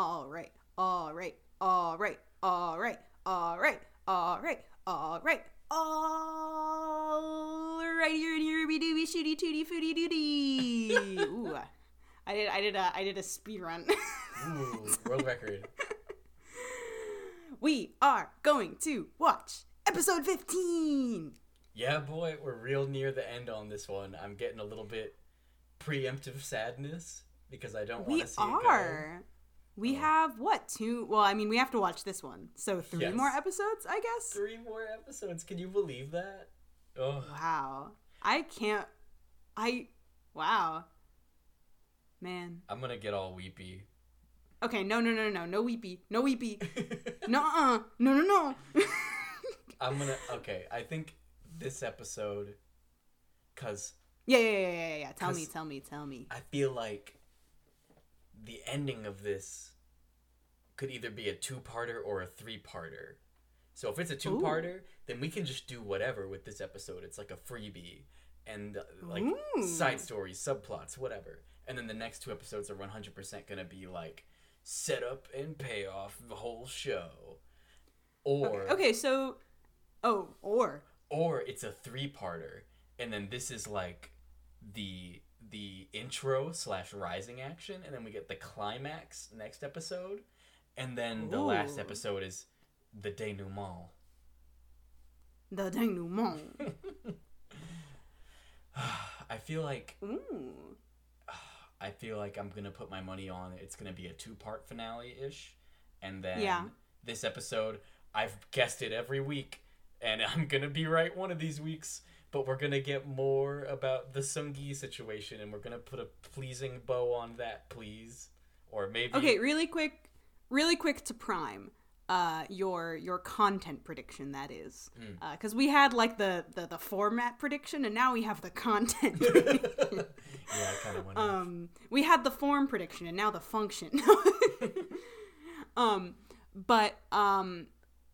All right, all right, all right, all right, all right, all right, all right, all right. You're in your ruby dooby shooty tooty footy doody. Ooh, I did, I did a, I did a speed run. Ooh, world record. we are going to watch episode 15. Yeah, boy, we're real near the end on this one. I'm getting a little bit preemptive sadness because I don't want to see it go. We Oh. have what two? Well, I mean, we have to watch this one, so three Yes. more episodes, I guess. Three more episodes. Can you believe that? Oh, Wow, I can't. I wow, man. I'm gonna get all weepy. Okay, no, no, no, no, no, weepy, no weepy, no, uh, no, no, no. I'm gonna. Okay, I think this episode, cause yeah, yeah, yeah, yeah, yeah. Tell me, tell me, tell me. I feel like the ending of this could either be a two-parter or a three-parter. So if it's a two-parter, then we can just do whatever with this episode. It's like a freebie and like Ooh. side stories, subplots, whatever. And then the next two episodes are 100% going to be like setup and payoff the whole show. Or Okay, okay, so, oh, or or it's a three-parter and then this is like the the intro slash rising action and then we get the climax next episode and then the last episode is the denouement the denouement. i feel like Ooh. i feel like i'm gonna put my money on it's gonna be a two-part finale-ish and then Yeah. this episode i've guessed it every week and i'm gonna be right one of these weeks but we're gonna get more about the Sungi situation, and we're gonna put a pleasing bow on that, please. Or maybe Okay, really quick, really quick to prime uh, your your content prediction. That is, because we had like the, the the format prediction, and now we have the content. yeah, I kind of went. um, we had the form prediction, and now the function. um, but um,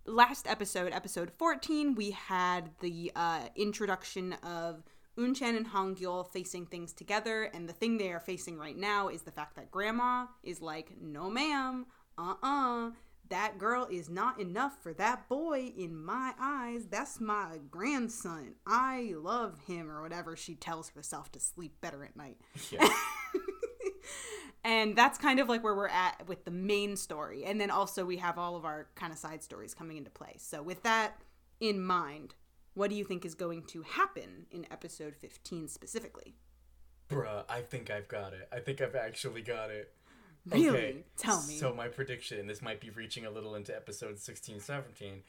last episode, episode fourteen, we had the uh, introduction of. Unchan and Hangyul facing things together, and the thing they are facing right now is the fact that Grandma is like, "No, ma'am, uh, uh that girl is not enough for that boy in my eyes. That's my grandson. I love him, or whatever she tells herself to sleep better at night." yeah. and that's kind of like where we're at with the main story. And then also we have all of our kind of side stories coming into play. So with that in mind what do you think is going to happen in episode 15 specifically? Bruh, I think I've got it. I think I've actually got it. really? Tell me. So my prediction this might be reaching a little into episode 16, 17,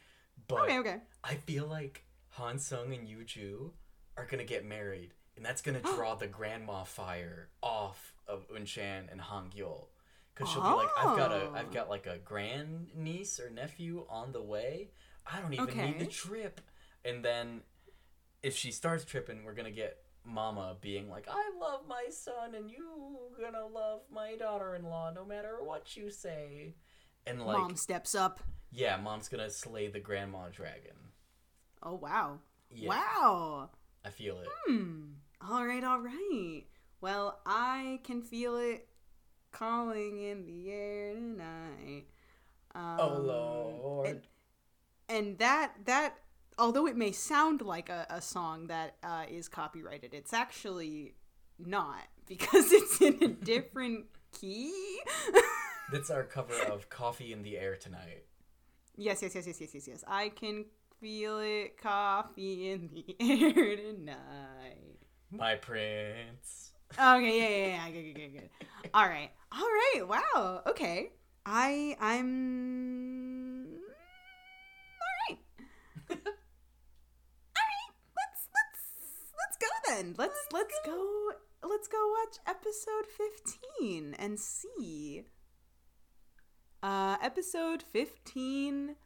but okay okay. I feel like Han Sung and Yuju are gonna get married, and that's gonna draw the grandma fire off of Unchan and Hangyul. Cause she'll be like, I've got a, Oh. I've got like a grand niece or nephew on the way. I don't even need the trip. And then, if she starts tripping, we're gonna get Mama being like, I love my son, and you gonna love my daughter-in-law no matter what you say. And like, mom steps up yeah, Mom's gonna slay the grandma dragon. oh wow Yeah. wow I feel it. hmm all right all right well i can feel it calling in the air tonight um, oh lord. and- and that that although it may sound like a, a song that uh, is copyrighted it's actually not because it's in a different key That's our cover of Coffee in the Air Tonight. yes yes yes yes yes yes yes i can feel it coffee in the air tonight My prince. Okay yeah yeah yeah good good good good. All right. All right wow okay. I i'm all right. All right let's let's let's go then. Let's let's go. let's go watch episode 15 and see uh episode 15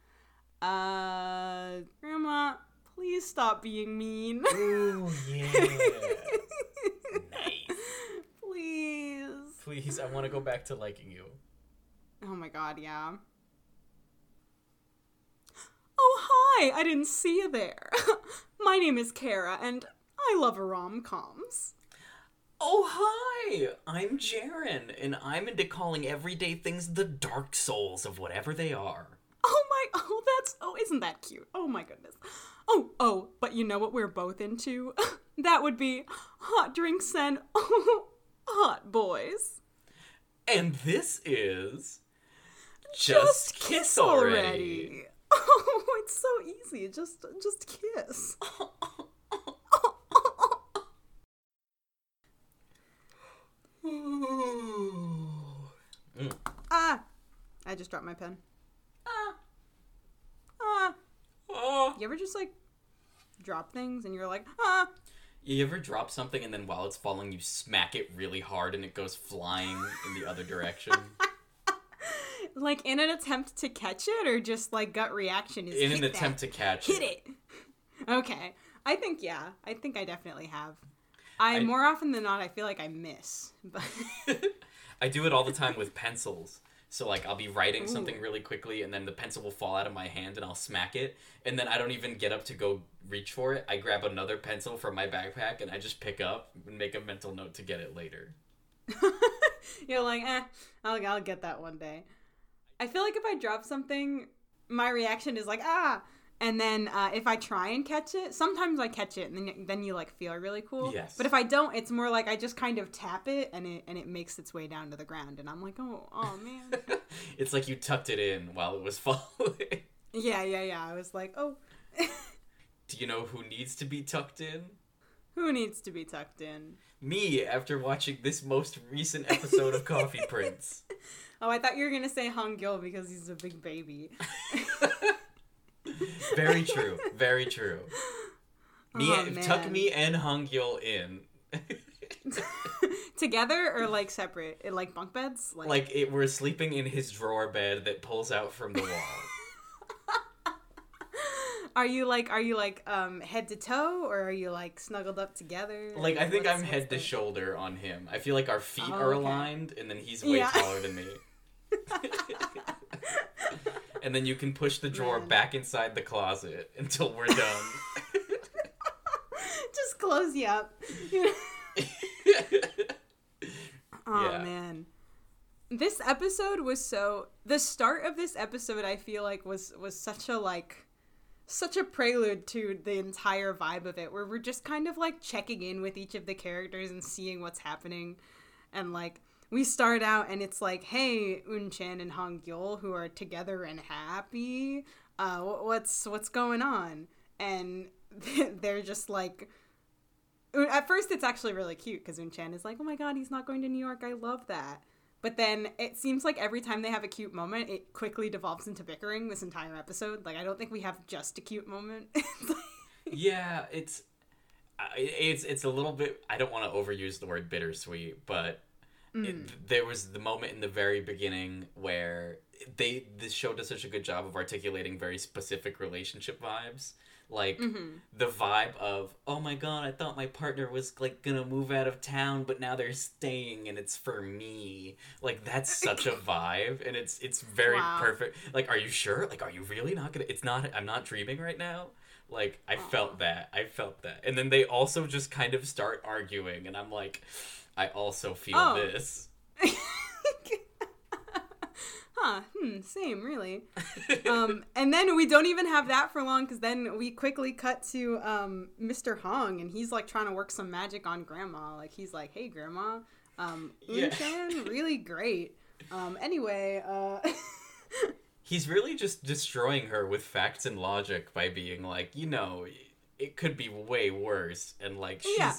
uh grandma please stop being mean. Ooh, yeah. nice. Please Please, I want to go back to liking you. Oh my god, yeah. Oh, hi! I didn't see you there. my name is Kara, and I love rom coms. Oh, hi! I'm Jaren, and I'm into calling everyday things the dark souls of whatever they are. Oh my, oh, that's, oh, isn't that cute? Oh my goodness. Oh, oh, but you know what we're both into? that would be hot drinks and oh, hot boys. And this is. Just, kiss, already. Oh, it's so easy. Just, just kiss. Mm. Ah, I just dropped my pen. Ah. Ah, Oh. you ever just like drop things and you're like, ah, You ever drop something and then while it's falling, you smack it really hard and it goes flying in the other direction? like in an attempt to catch it or just like gut reaction is In an that. attempt to catch hit it. Okay, I think yeah, I think I definitely have. I, I- more often than not, I feel like I miss, but I do it all the time with pencils. So like I'll be writing Ooh. something really quickly and then the pencil will fall out of my hand and I'll smack it and then I don't even get up to go reach for it. I grab another pencil from my backpack and I just pick up and make a mental note to get it later. you're like, eh, I'll I'll get that one day. I feel like if I drop something, my reaction is like ah, and then uh, if I try and catch it, sometimes I catch it, and then then you like feel really cool. Yes. But if I don't, it's more like I just kind of tap it, and it and it makes its way down to the ground, and I'm like, oh, oh man. it's like you tucked it in while it was falling. yeah, yeah, yeah. I was like, oh, do you know who needs to be tucked in? who needs to be tucked in? Me after watching this most recent episode of Coffee Prince. Oh, I thought you were gonna say Hong Gil because he's a big baby. Very true. Very true. Me, Oh, tuck me and Hung Yul in. Together or like separate? It, like bunk beds? like it, we're sleeping in his drawer bed that pulls out from the wall. Are you like are you like um head to toe or are you like snuggled up together? Like I think I'm head to the- shoulder on him. I feel like our feet Oh, are okay. aligned, and then he's way Yeah. taller than me. And then you can push the drawer Man. back inside the closet until we're done. Just close you up. oh Yeah. man. This episode was so the start of this episode I feel like was was such a like such a prelude to the entire vibe of it where we're just kind of like checking in with each of the characters and seeing what's happening and like we start out and it's like hey Unchan and Hong Gyul who are together and happy uh what's what's going on and they're just like at first it's actually really cute because Unchan is like oh my god he's not going to New York I love that but then it seems like every time they have a cute moment, it quickly devolves into bickering this entire episode. Like, I don't think we have just a cute moment. yeah, it's it's it's a little bit. I don't want to overuse the word bittersweet, but Mm. it, there was the moment in the very beginning where they this show does such a good job of articulating very specific relationship vibes. Like Mm-hmm. the vibe of, oh my god, I thought my partner was like gonna move out of town, but now they're staying and it's for me. Like that's such a vibe, and it's it's very Wow. perfect. Like, are you sure? Like, are you really not gonna? It's not. I'm not dreaming right now. Like, I felt that. I felt that, and then they also just kind of start arguing, and I'm like, I also feel Oh. this. huh, hmm, same, really. Um, and then we don't even have that for long because then we quickly cut to um, Mr. Hong and he's like trying to work some magic on Grandma. Like, he's like, hey, Grandma, um, Yeah. Really great. Um, anyway, uh, He's really just destroying her with facts and logic by being like, you know, it could be way worse, and like she's Yeah.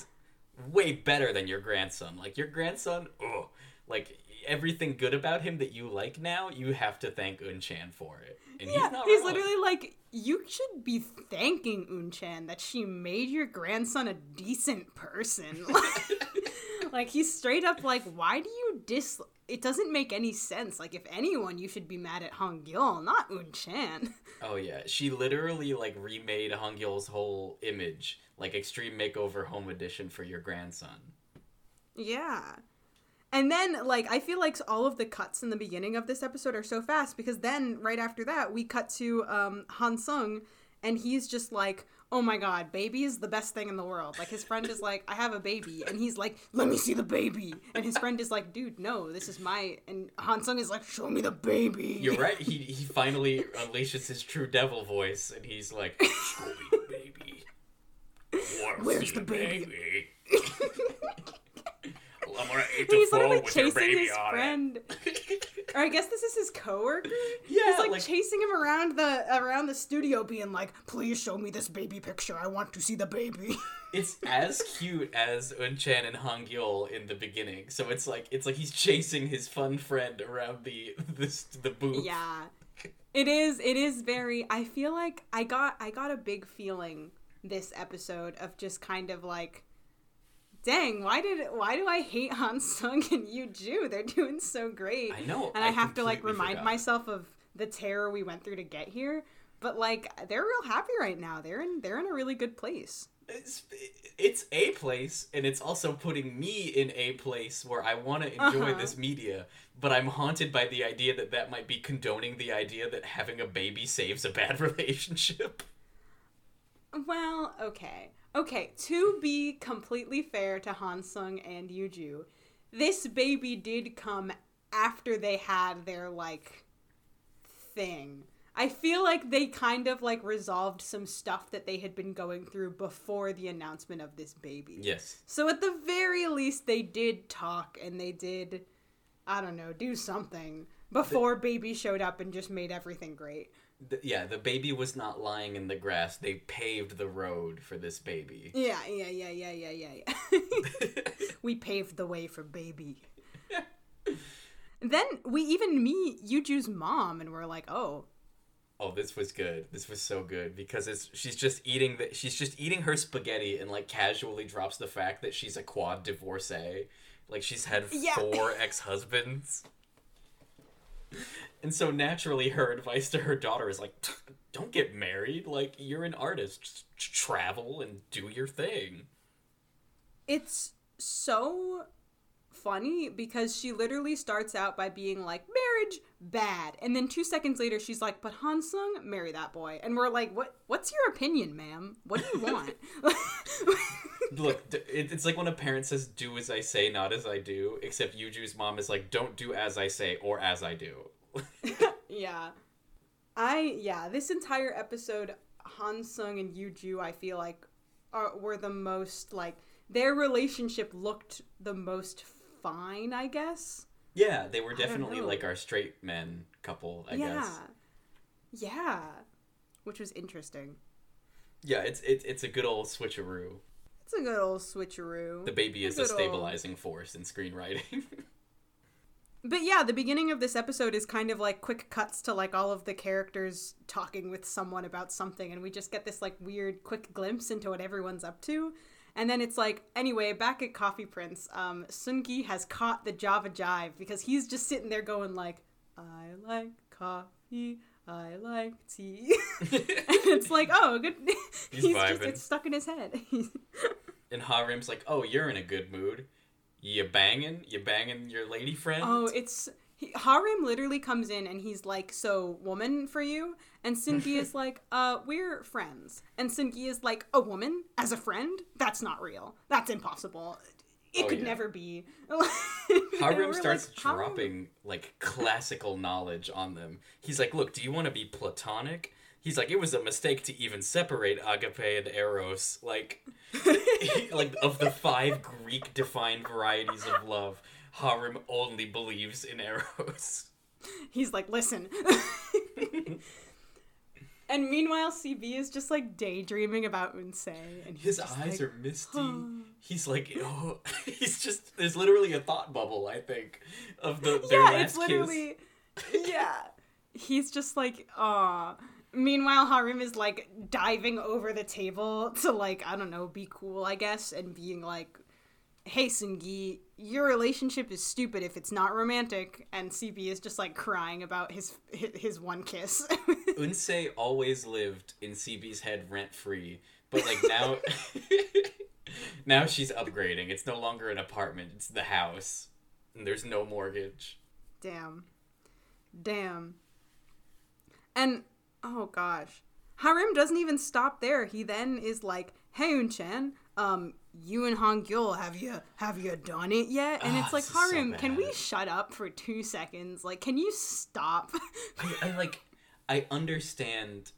Way better than your grandson. Like your grandson, oh, like everything good about him that you like now, you have to thank Unchan for it, and yeah, he's not he's literally like, you should be thanking Unchan that she made your grandson a decent person. like, he's straight up like, why do you dis? It doesn't make any sense. Like, if anyone, you should be mad at Hong Gil, not Un Unchan. Oh yeah, she literally like remade Hong Gil's whole image, like Extreme Makeover Home Edition for your grandson. Yeah. And then, like, I feel like all of the cuts in the beginning of this episode are so fast because then, right after that, we cut to um, Han Sung, and he's just like, oh my god, baby is the best thing in the world. Like his friend is like, I have a baby, and he's like, let me see the baby, and his friend is like, dude, no, this is my, and Hansung is like, show me the baby. You're right. He he finally unleashes his true devil voice, and he's like, "Show me the baby. Where's the baby?" Well, I'm gonna eat the He's literally chasing his friend. Or I guess this is his coworker. Yeah, he's like, like- chasing him around the around the studio, being like, "Please show me this baby picture. I want to see the baby." it's as cute as Unchan and Hong Yul in the beginning. So it's like it's like he's chasing his fun friend around the this the booth. yeah, it is. It is very. I feel like I got I got a big feeling this episode of just kind of like. Dang, why did why do I hate Han Sung and Yu Ju? They're doing so great. I know, And I, I have to like remind forgot. myself of the terror we went through to get here. But like they're real happy right now. They're in they're in a really good place. It's, it's a place, and it's also putting me in a place where I want to enjoy Uh-huh. this media, but I'm haunted by the idea that that might be condoning the idea that having a baby saves a bad relationship. Well, okay. Okay, to be completely fair to Hansung and Yuju, this baby did come after they had their like thing. I feel like they kind of like resolved some stuff that they had been going through before the announcement of this baby. Yes. So at the very least they did talk and they did I don't know, do something before baby showed up and just made everything great. The, yeah, the baby was not lying in the grass. They paved the road for this baby. Yeah, yeah, yeah, yeah, yeah, yeah. yeah. we paved the way for baby. then we even meet Yuju's mom, and we're like, oh, Oh, this was good. This was so good because it's she's just eating the she's just eating her spaghetti and like casually drops the fact that she's a quad divorcee. Like she's had Yeah. four ex-husbands. And so naturally her advice to her daughter is like don't get married. Like you're an artist. Just travel and do your thing. it's so funny because she literally starts out by being like, marriage bad, and then two seconds later she's like, but Hansung, marry that boy, and we're like, what? What's your opinion, ma'am? What do you want? Look, it's like when a parent says do as I say, not as I do, except Yuju's mom is like don't do as I say or as I do. Yeah. I yeah, this entire episode Han Sung and Yuju I feel like are were the most like their relationship looked the most fine, I guess. Yeah, they were definitely like our straight men couple, I yeah. guess. Yeah. Which was interesting. Yeah, it's it's it's a good old switcheroo. It's a good old switcheroo. The baby is a old- stabilizing force in screenwriting. But yeah, the beginning of this episode is kind of like quick cuts to like all of the characters talking with someone about something, and we just get this like weird quick glimpse into what everyone's up to. And then it's like, anyway, back at Coffee Prince, um, Sungi has caught the Java Jive because he's just sitting there going like, I like coffee, I like tea. and it's like, oh, good. He's just, it's stuck in his head. and Harim's like, "Oh, you're in a good mood. You banging? You banging your lady friend?" Oh, it's he, Harim literally comes in and he's like, "So, woman for you?" And Sungi is like, "Uh, we're friends." And Sungi is like, "A woman as a friend? That's not real. That's impossible. It Oh, could yeah. never be." Harim We're starts like, dropping like classical knowledge on them. He's like, "Look, do you want to be platonic?" He's like, "It was a mistake to even separate agape and eros." Like, like of the five Greek defined varieties of love, Harim only believes in eros. He's like, "Listen." and meanwhile, CB is just like daydreaming about Unse, and His eyes like, are misty. He's like, oh, he's just. There's literally a thought bubble. I think of the their yeah, last it's literally yeah. He's just like, ah. Meanwhile, Harim is like diving over the table to like I don't know, be cool, I guess, and being like, "Hey, Sungi, your relationship is stupid if it's not romantic." And CB is just like crying about his his, one kiss. kiss. Unse always lived in CB's head rent free, but like now, now she's upgrading. It's no longer an apartment. It's the house. And there's no mortgage. Damn. Damn. And oh gosh. Harim doesn't even stop there. He then is like, "Hey Unchan, um, you and Han Gyul, have you have you done it yet?" And Ah, it's like, Harim, so can we shut up for two seconds? Like, can you stop?" I, I like I understand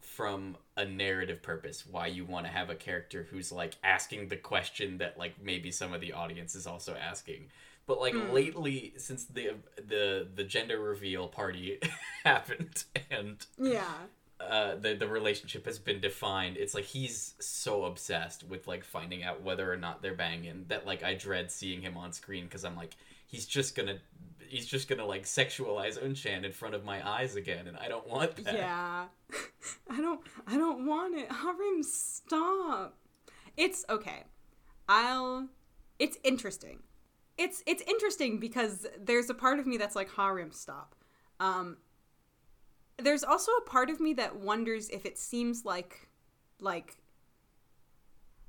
from a narrative purpose why you want to have a character who's like asking the question that like maybe some of the audience is also asking. But like Hmm. lately since the the the gender reveal party happened and yeah. Uh, the the relationship has been defined. It's like he's so obsessed with like finding out whether or not they're banging that like I dread seeing him on screen because I'm like he's just gonna he's just gonna like sexualize Unchan in front of my eyes again, and I don't want that. Yeah. I don't I don't want it. Harim, stop. It's okay. I'll it's interesting. It's it's interesting because there's a part of me that's like Harim, stop. Um there's also a part of me that wonders if it seems like like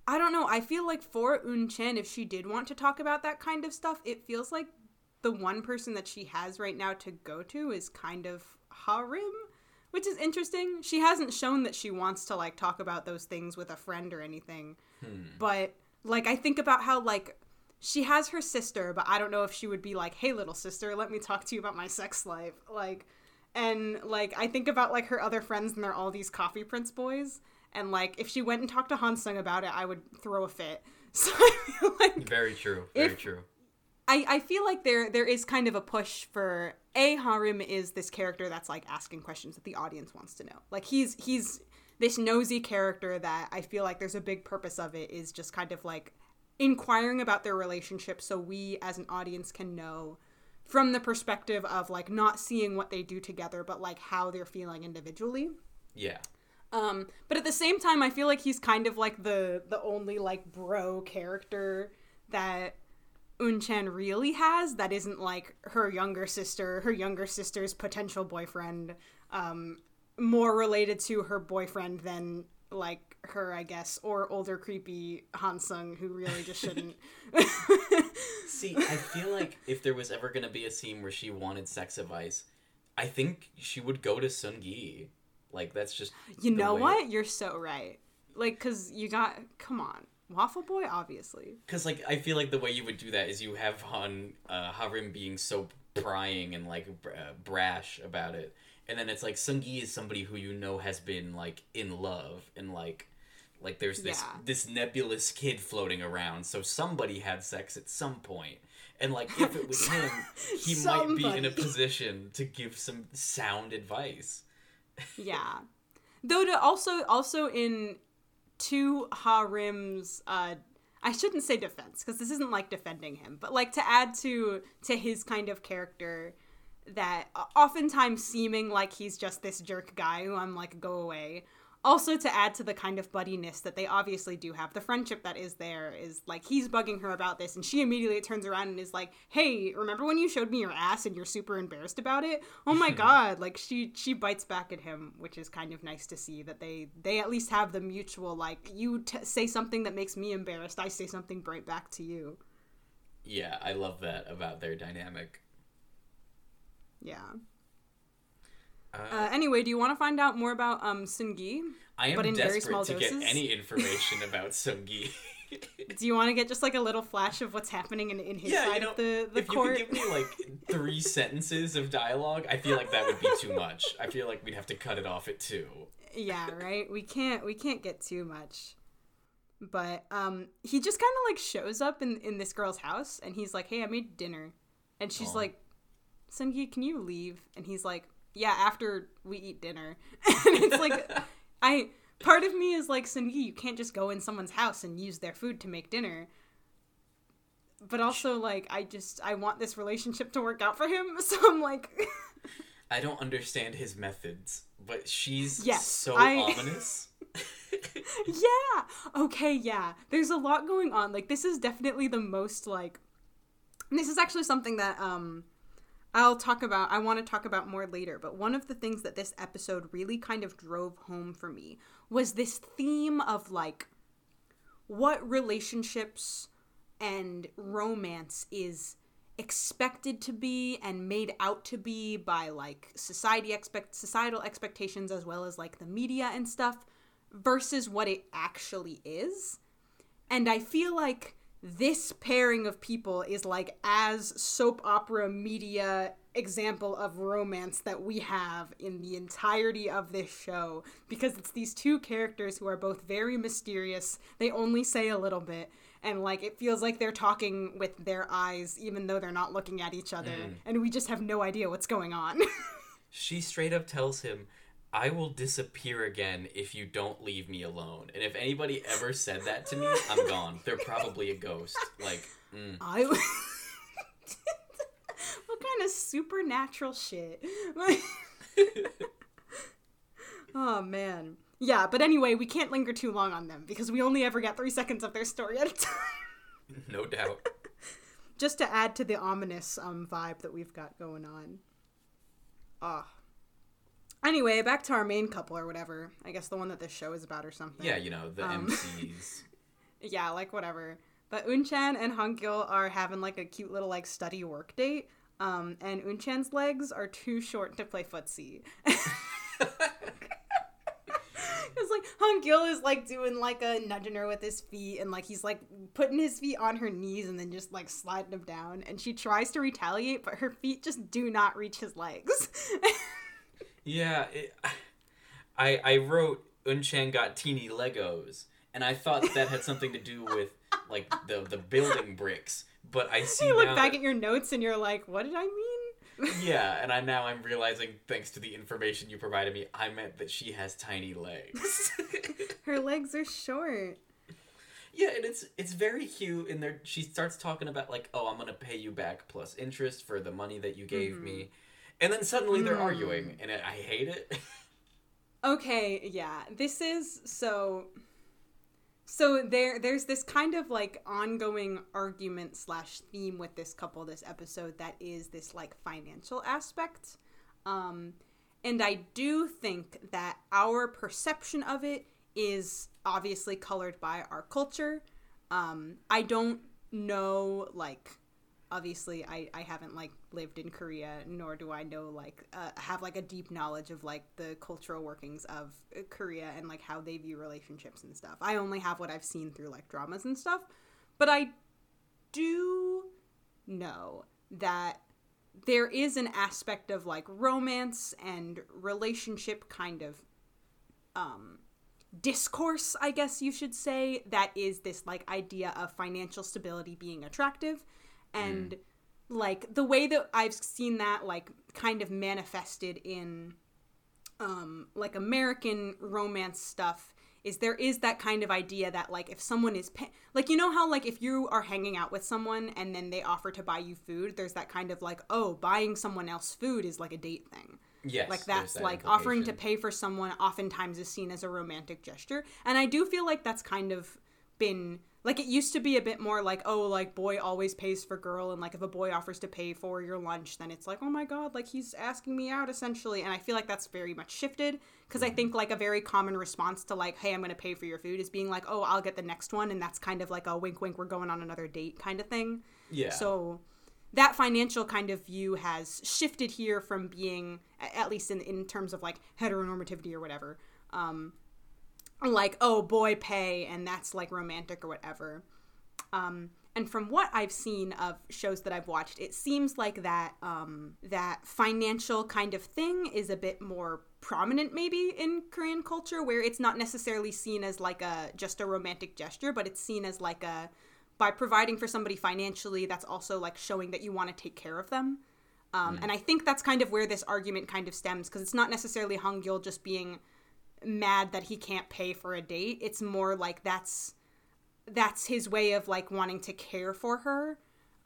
I don't know. I feel like for Un Chan, if she did want to talk about that kind of stuff, it feels like the one person that she has right now to go to is kind of Harim, which is interesting. She hasn't shown that she wants to like talk about those things with a friend or anything. Hmm. But like I think about how like she has her sister, but I don't know if she would be like, "Hey little sister, let me talk to you about my sex life." Like and like I think about like her other friends and they're all these coffee prince boys and like if she went and talked to Hansung about it, I would throw a fit. So I feel like Very true. Very If- true. I, I feel like there there is kind of a push for a Harim is this character that's like asking questions that the audience wants to know. Like he's he's this nosy character that I feel like there's a big purpose of it is just kind of like inquiring about their relationship so we as an audience can know from the perspective of like not seeing what they do together but like how they're feeling individually. Yeah. Um, but at the same time, I feel like he's kind of like the the only like bro character that Unchan really has that isn't like her younger sister, her younger sister's potential boyfriend, um, more related to her boyfriend than like her, I guess, or older creepy Hansung who really just shouldn't. See, I feel like if there was ever gonna be a scene where she wanted sex advice, I think she would go to Sun Gi. Like that's just you know way- what? You're so right. Like, cause you got come on, Waffle Boy, obviously. Because like I feel like the way you would do that is you have Han uh, Harim being so prying and like br- uh, brash about it, and then it's like Sungi is somebody who you know has been like in love and like like there's this Yeah. this nebulous kid floating around. So somebody had sex at some point, and like if it was him, he might be in a position to give some sound advice. yeah though to also also in two harim's uh i shouldn't say defense because this isn't like defending him but like to add to to his kind of character that uh, oftentimes seeming like he's just this jerk guy who i'm like go away also to add to the kind of buddiness that they obviously do have the friendship that is there is like he's bugging her about this and she immediately turns around and is like hey remember when you showed me your ass and you're super embarrassed about it? Oh my god. Like she she bites back at him which is kind of nice to see that they they at least have the mutual like you t- say something that makes me embarrassed i say something right back to you. Yeah, I love that about their dynamic. yeah Uh, uh, anyway do you want to find out more about um sungi I am but in very desperate small to doses? get any information about Sungi. do you want to get just like a little flash of what's happening in, in his Yeah, side you know, of the the if court you could give me like three sentences of dialogue, I feel like that would be too much. I feel like we'd have to cut it off at two. yeah right we can't we can't get too much but um he just kind of like shows up in in this girl's house and he's like hey i made dinner and she's Aw. like sungi can you leave and he's like yeah after we eat dinner. And it's like i part of me is like sungi you can't just go in someone's house and use their food to make dinner. But also like i just i want this relationship to work out for him. So i'm like I don't understand his methods, but she's Yes, so I- ominous. yeah. Okay yeah. There's a lot going on. Like this is definitely the most like this is actually something that um i'll talk about i want to talk about more later but one of the things that this episode really kind of drove home for me was this theme of like what relationships and romance is expected to be and made out to be by like society expect societal expectations as well as like the media and stuff versus what it actually is. And I feel like this pairing of people is like as soap opera media example of romance that we have in the entirety of this show because it's these two characters who are both very mysterious. They only say a little bit and like it feels like they're talking with their eyes even though they're not looking at each other Mm. and we just have no idea what's going on. She straight up tells him, I will disappear again if you don't leave me alone. And if anybody ever said that to me, I'm gone. They're probably a ghost. Like, mm. I what kind of supernatural shit? oh man. Yeah, but anyway, we can't linger too long on them because we only ever get three seconds of their story at a time. no doubt. Just to add to the ominous um, vibe that we've got going on. Ah. Anyway, back to our main couple or whatever. I guess the one that this show is about or something. Yeah, you know, the Um. MCs. Yeah, like whatever. But Unchan and Hangil are having like a cute little like study work date. Um, and Unchan's legs are too short to play footsie. It's like Hangil is like doing like a nudging her with his feet and like he's like putting his feet on her knees and then just like sliding them down and she tries to retaliate but her feet just do not reach his legs. Yeah, it, I I wrote Unchan got teeny Legos, and I thought that had something to do with like the the building bricks. But I see you look back at your notes and you're like, what did I mean? yeah, and I now I'm realizing thanks to the information you provided me, I meant that she has tiny legs. her legs are short. yeah, and it's it's very cute. And there she starts talking about like, oh, I'm gonna pay you back plus interest for the money that you gave Mm-hmm. me, and then suddenly they're Mm. arguing, and I I hate it. Okay, yeah. This is so so there there's this kind of like ongoing argument slash theme with this couple this episode that is this like financial aspect. Um and I do think that our perception of it is obviously colored by our culture. Um I don't know like obviously I, I haven't like lived in korea nor do i know like uh, have like a deep knowledge of like the cultural workings of uh, korea and like how they view relationships and stuff. I only have what i've seen through like dramas and stuff. But i do know that there is an aspect of like romance and relationship kind of um discourse i guess you should say that is this like idea of financial stability being attractive and like the way that i've seen that like kind of manifested in um like american romance stuff is there is that kind of idea that like if someone is pay- like you know how like if you are hanging out with someone and then they offer to buy you food there's that kind of like oh buying someone else food is like a date thing. Yes, like that's that like offering to pay for someone oftentimes is seen as a romantic gesture. And i do feel like that's kind of been like it used to be a bit more like oh like boy always pays for girl and like if a boy offers to pay for your lunch then it's like oh my god like he's asking me out essentially. And i feel like that's very much shifted because i think like a very common response to like hey i'm gonna pay for your food is being like oh i'll get the next one and that's kind of like a wink wink we're going on another date kind of thing. Yeah. so that financial kind of view has shifted here from being, at least in, in terms of like heteronormativity or whatever, um, like, oh, boy, pay, and that's like romantic or whatever. Um, and from what I've seen of shows that I've watched, it seems like that um, that financial kind of thing is a bit more prominent, maybe in Korean culture, where it's not necessarily seen as like a just a romantic gesture, but it's seen as like a by providing for somebody financially, that's also like showing that you want to take care of them. Um, And I think that's kind of where this argument kind of stems because it's not necessarily Hung Gil just being mad that he can't pay for a date. It's more like that's that's his way of like wanting to care for her.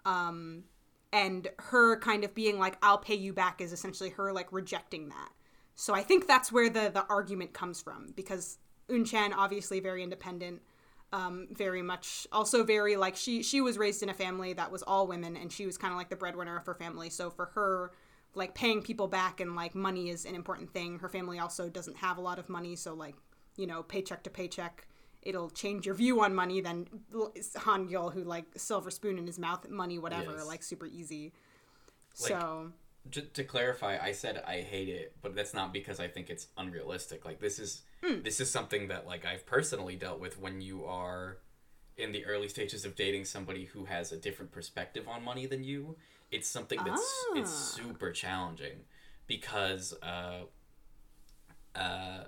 Um, and her kind of being like, I'll pay you back is essentially her like rejecting that. So I think that's where the the argument comes from because Unchan obviously very independent, um, very much also very like she she was raised in a family that was all women and she was kind of like the breadwinner of her family. So for her, like paying people back and like money is an important thing. Her family also doesn't have a lot of money, so like you know paycheck to paycheck it'll change your view on money than Han Gyul who like silver spoon in his mouth, money, whatever, Yes. like super easy. Like- so Just to clarify, I said I hate it, but that's not because I think it's unrealistic. Like this is Hmm. this is something that like I've personally dealt with when you are in the early stages of dating somebody who has a different perspective on money than you. It's something that's it's Ah. super challenging because uh uh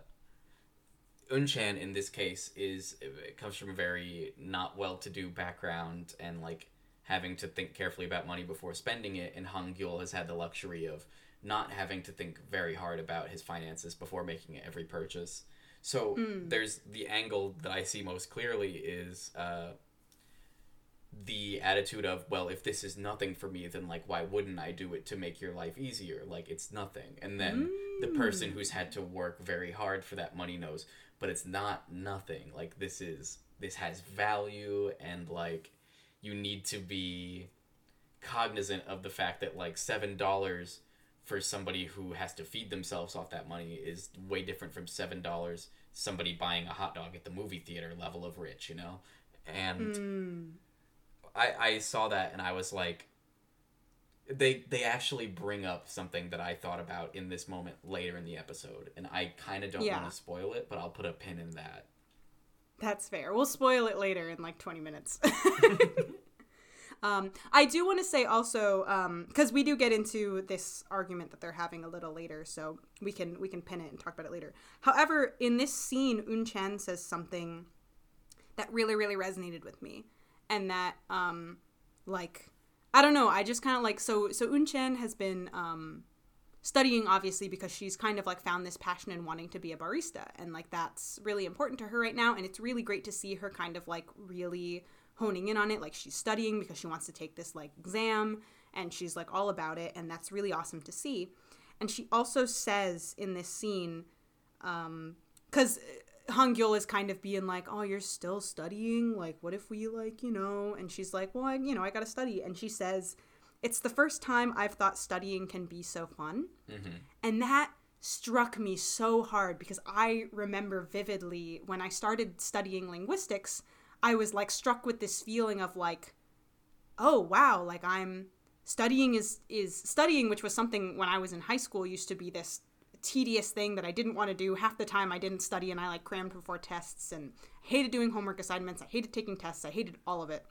Unchan in this case is it comes from a very not well-to-do background and like having to think carefully about money before spending it and Hung Gyul has had the luxury of not having to think very hard about his finances before making every purchase. So there's the angle that I see most clearly is uh, the attitude of well if this is nothing for me then like why wouldn't I do it to make your life easier? Like it's nothing. And then the person who's had to work very hard for that money knows but it's not nothing. Like this is this has value and like you need to be cognizant of the fact that like seven dollars for somebody who has to feed themselves off that money is way different from seven dollars somebody buying a hot dog at the movie theater level of rich you know? And mm, I, I saw that and I was like they they actually bring up something that I thought about in this moment later in the episode and I kind of don't Yeah. want to spoil it but I'll put a pin in that. That's fair. We'll spoil it later in like 20 minutes. um, I do want to say also because we do get into this argument that they're having a little later, so we can we can pin it and talk about it later. However, in this scene, Un Chan says something that really really resonated with me, and that um, like I don't know, I just kind of like so so Un Chan has been um, studying obviously because she's kind of like found this passion in wanting to be a barista and like that's really important to her right now and it's really great to see her kind of like really honing in on it like she's studying because she wants to take this like exam and she's like all about it and that's really awesome to see. And she also says in this scene um cuz Hung Gyul is kind of being like, "Oh, you're still studying? Like, what if we like, you know?" And she's like, "Well, I, you know, I got to study." And she says, "It's the first time I've thought studying can be so fun." Mm-hmm. And that struck me so hard because I remember vividly when I started studying linguistics, I was like struck with this feeling of like, oh wow, like I'm studying is is studying, which was something when I was in high school used to be this tedious thing that I didn't want to do. Half the time I didn't study and I like crammed before tests and hated doing homework assignments. I hated taking tests. I hated all of it.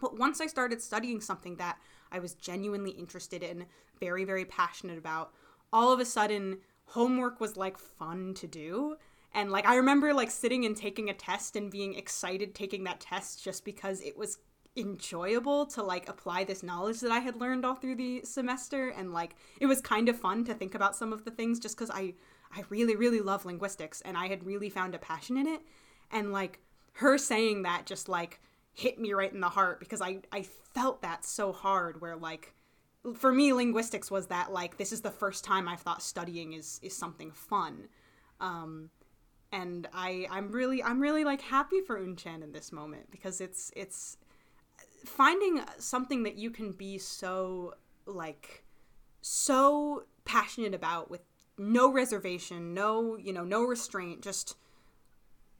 But once I started studying something that I was genuinely interested in, very, very passionate about, all of a sudden homework was like fun to do. And like I remember like sitting and taking a test and being excited taking that test just because it was enjoyable to like apply this knowledge that I had learned all through the semester and like it was kind of fun to think about some of the things just cuz I I really really love linguistics and I had really found a passion in it and like her saying that just like hit me right in the heart because I I felt that so hard where like for me linguistics was that like this is the first time I've thought studying is is something fun. Um and I I'm really I'm really like happy for Unchan in this moment because it's it's finding something that you can be so like so passionate about with no reservation, no, you know, no restraint, just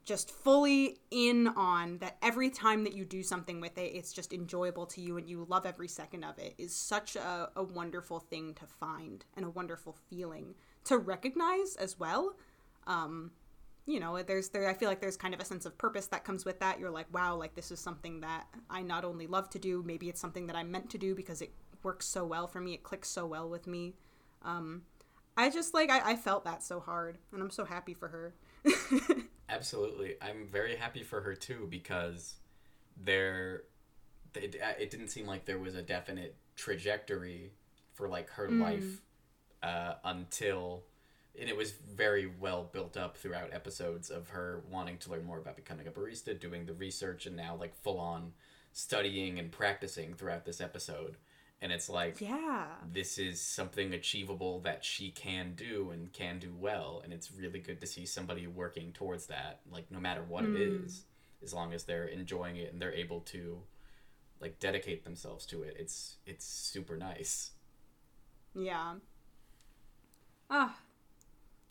just fully in on that every time that you do something with it, it's just enjoyable to you and you love every second of it is such a, a wonderful thing to find and a wonderful feeling to recognize as well. Um, you know, there's there I feel like there's kind of a sense of purpose that comes with that. You're like, wow, like this is something that I not only love to do, maybe it's something that I'm meant to do because it works so well for me, it clicks so well with me. Um, I just like I, I felt that so hard and I'm so happy for her. Absolutely. I'm very happy for her too because there it, it didn't seem like there was a definite trajectory for like her Mm. life uh, until and it was very well built up throughout episodes of her wanting to learn more about becoming a barista, doing the research and now like full on studying and practicing throughout this episode. And it's like yeah. this is something achievable that she can do and can do well and it's really good to see somebody working towards that like no matter what it Mm. is as long as they're enjoying it and they're able to like dedicate themselves to it it's it's super nice Yeah. Ah.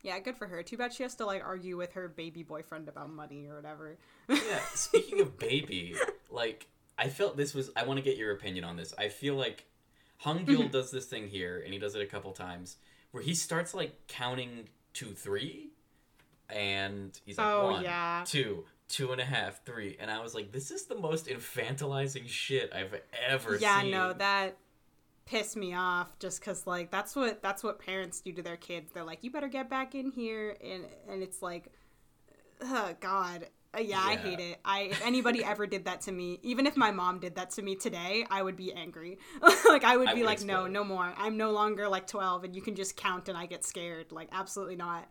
Yeah, good for her. Too bad she has to like argue with her baby boyfriend about money or whatever. yeah. Speaking of baby, like I felt this was. I want to get your opinion on this. I feel like Hung Gil mm-hmm. does this thing here, and he does it a couple times, where he starts like counting to three, and he's like Oh, one, yeah. two, two and a half, three, and I was like, this is the most infantilizing shit I've ever yeah, seen. Yeah, no, that pissed me off just because like that's what that's what parents do to their kids. They're like, you better get back in here, and and it's like, oh God. Uh, yeah, I hate it. I if anybody ever did that to me, even if my mom did that to me today, I would be angry. like I would I be would like, no, no more. I'm no longer like 12 and you can just count and I get scared. Like absolutely not.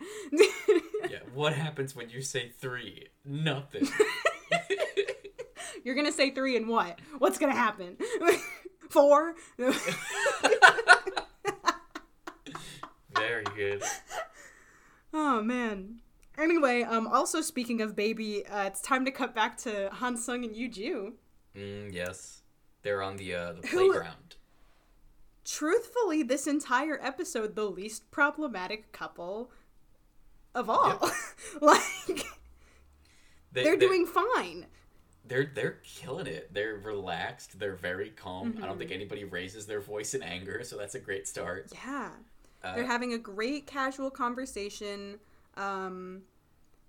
Yeah, what happens when you say three? Nothing. You're going to say 3 and what? What's going to happen? 4? Very good. Oh man. Anyway, um, also speaking of baby, uh, it's time to cut back to Han Sung and Yu Ju. Mm, yes, they're on the uh, the Who- playground. Truthfully, this entire episode, the least problematic couple of all. like They, they're doing fine. They're they're killing it. They're relaxed. They're very calm. I Mm-hmm. don't think anybody raises their voice in anger, so that's a great start. Yeah. Uh, They're having a great casual conversation. Um,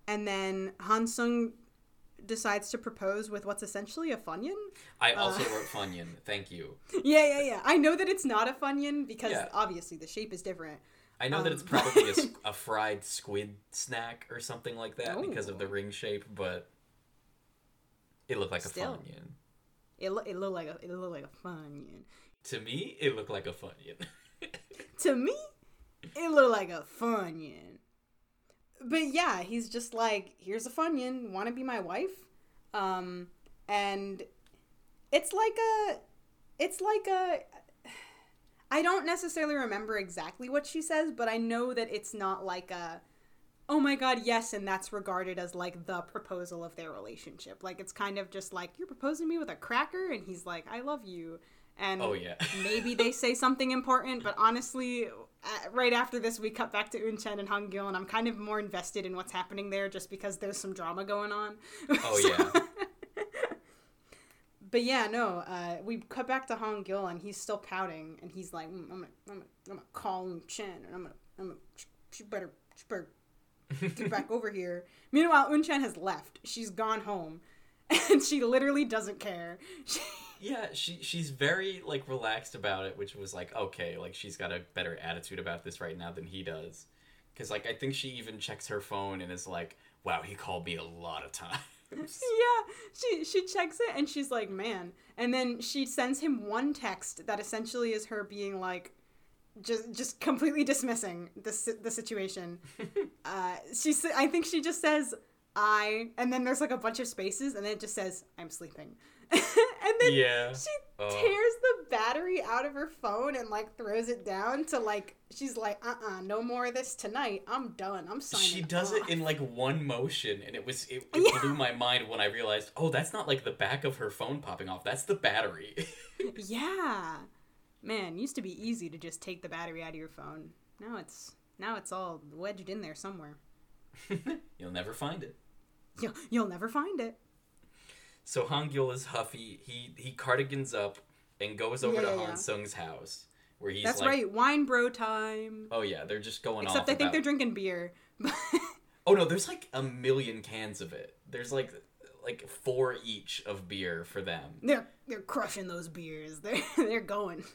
and then Han Sung decides to propose with what's essentially a Funyun. I also uh, wrote Funyun. Thank you. Yeah, yeah, yeah. I know that it's not a Funyun because Yeah. obviously the shape is different. I know that it's Um, probably a, fried squid snack or something like that because of the Oh. ring shape, but it looked like a Still. Funyun. It, lo- it looked like a it looked like a Funyun. To me, it looked like a Funyun. To me, it looked like a Funyun. But yeah, he's just like, here's a Funyun. Want to be my wife? Um, and it's like a, it's like a. I don't necessarily remember exactly what she says, but I know that it's not like a. Oh my god, yes, and that's regarded as like the proposal of their relationship. Like it's kind of just like you're proposing me with a cracker, and he's like, "I love you," and oh yeah. maybe they say something important, but honestly, uh, right after this, we cut back to Unchan and Hangil, and I'm kind of more invested in what's happening there just because there's some drama going on. Oh yeah. but yeah, no, uh, we cut back to Hangil, and he's still pouting, and he's like, mm, I'm, gonna, I'm, gonna, I'm gonna call Unchan, and I'm gonna, I'm gonna, she better, she better get back over here. Meanwhile, Unchan has left. She's gone home, and she literally doesn't care. She, Yeah, she she's very like relaxed about it, which was like okay, like she's got a better attitude about this right now than he does. Cuz like I think she even checks her phone and is like, "Wow, he called me a lot of times." yeah, she she checks it and she's like, "Man." And then she sends him one text that essentially is her being like just just completely dismissing the the situation. uh she I think she just says I and then there's like a bunch of spaces and then it just says I'm sleeping. and then yeah. she Oh. tears the battery out of her phone and like throws it down to like she's like uh-uh no more of this tonight i'm done i'm signing She does it in like one motion and it was it, it Yeah. blew my mind when I realized, "Oh, that's not like the back of her phone popping off. That's the battery." Yeah. Man, used to be easy to just take the battery out of your phone. Now it's now it's all wedged in there somewhere. You'll never find it. You'll, you'll never find it. So Hangyul is huffy. He he cardigans up and goes over Yeah, to yeah, Han yeah. Sung's house where he's That's like, right, wine bro time. "Oh yeah, they're just going Except off." I think about- they're drinking beer. Oh no, there's like a million cans of it. There's like like four each of beer for them. they're they're crushing those beers. They're they're going.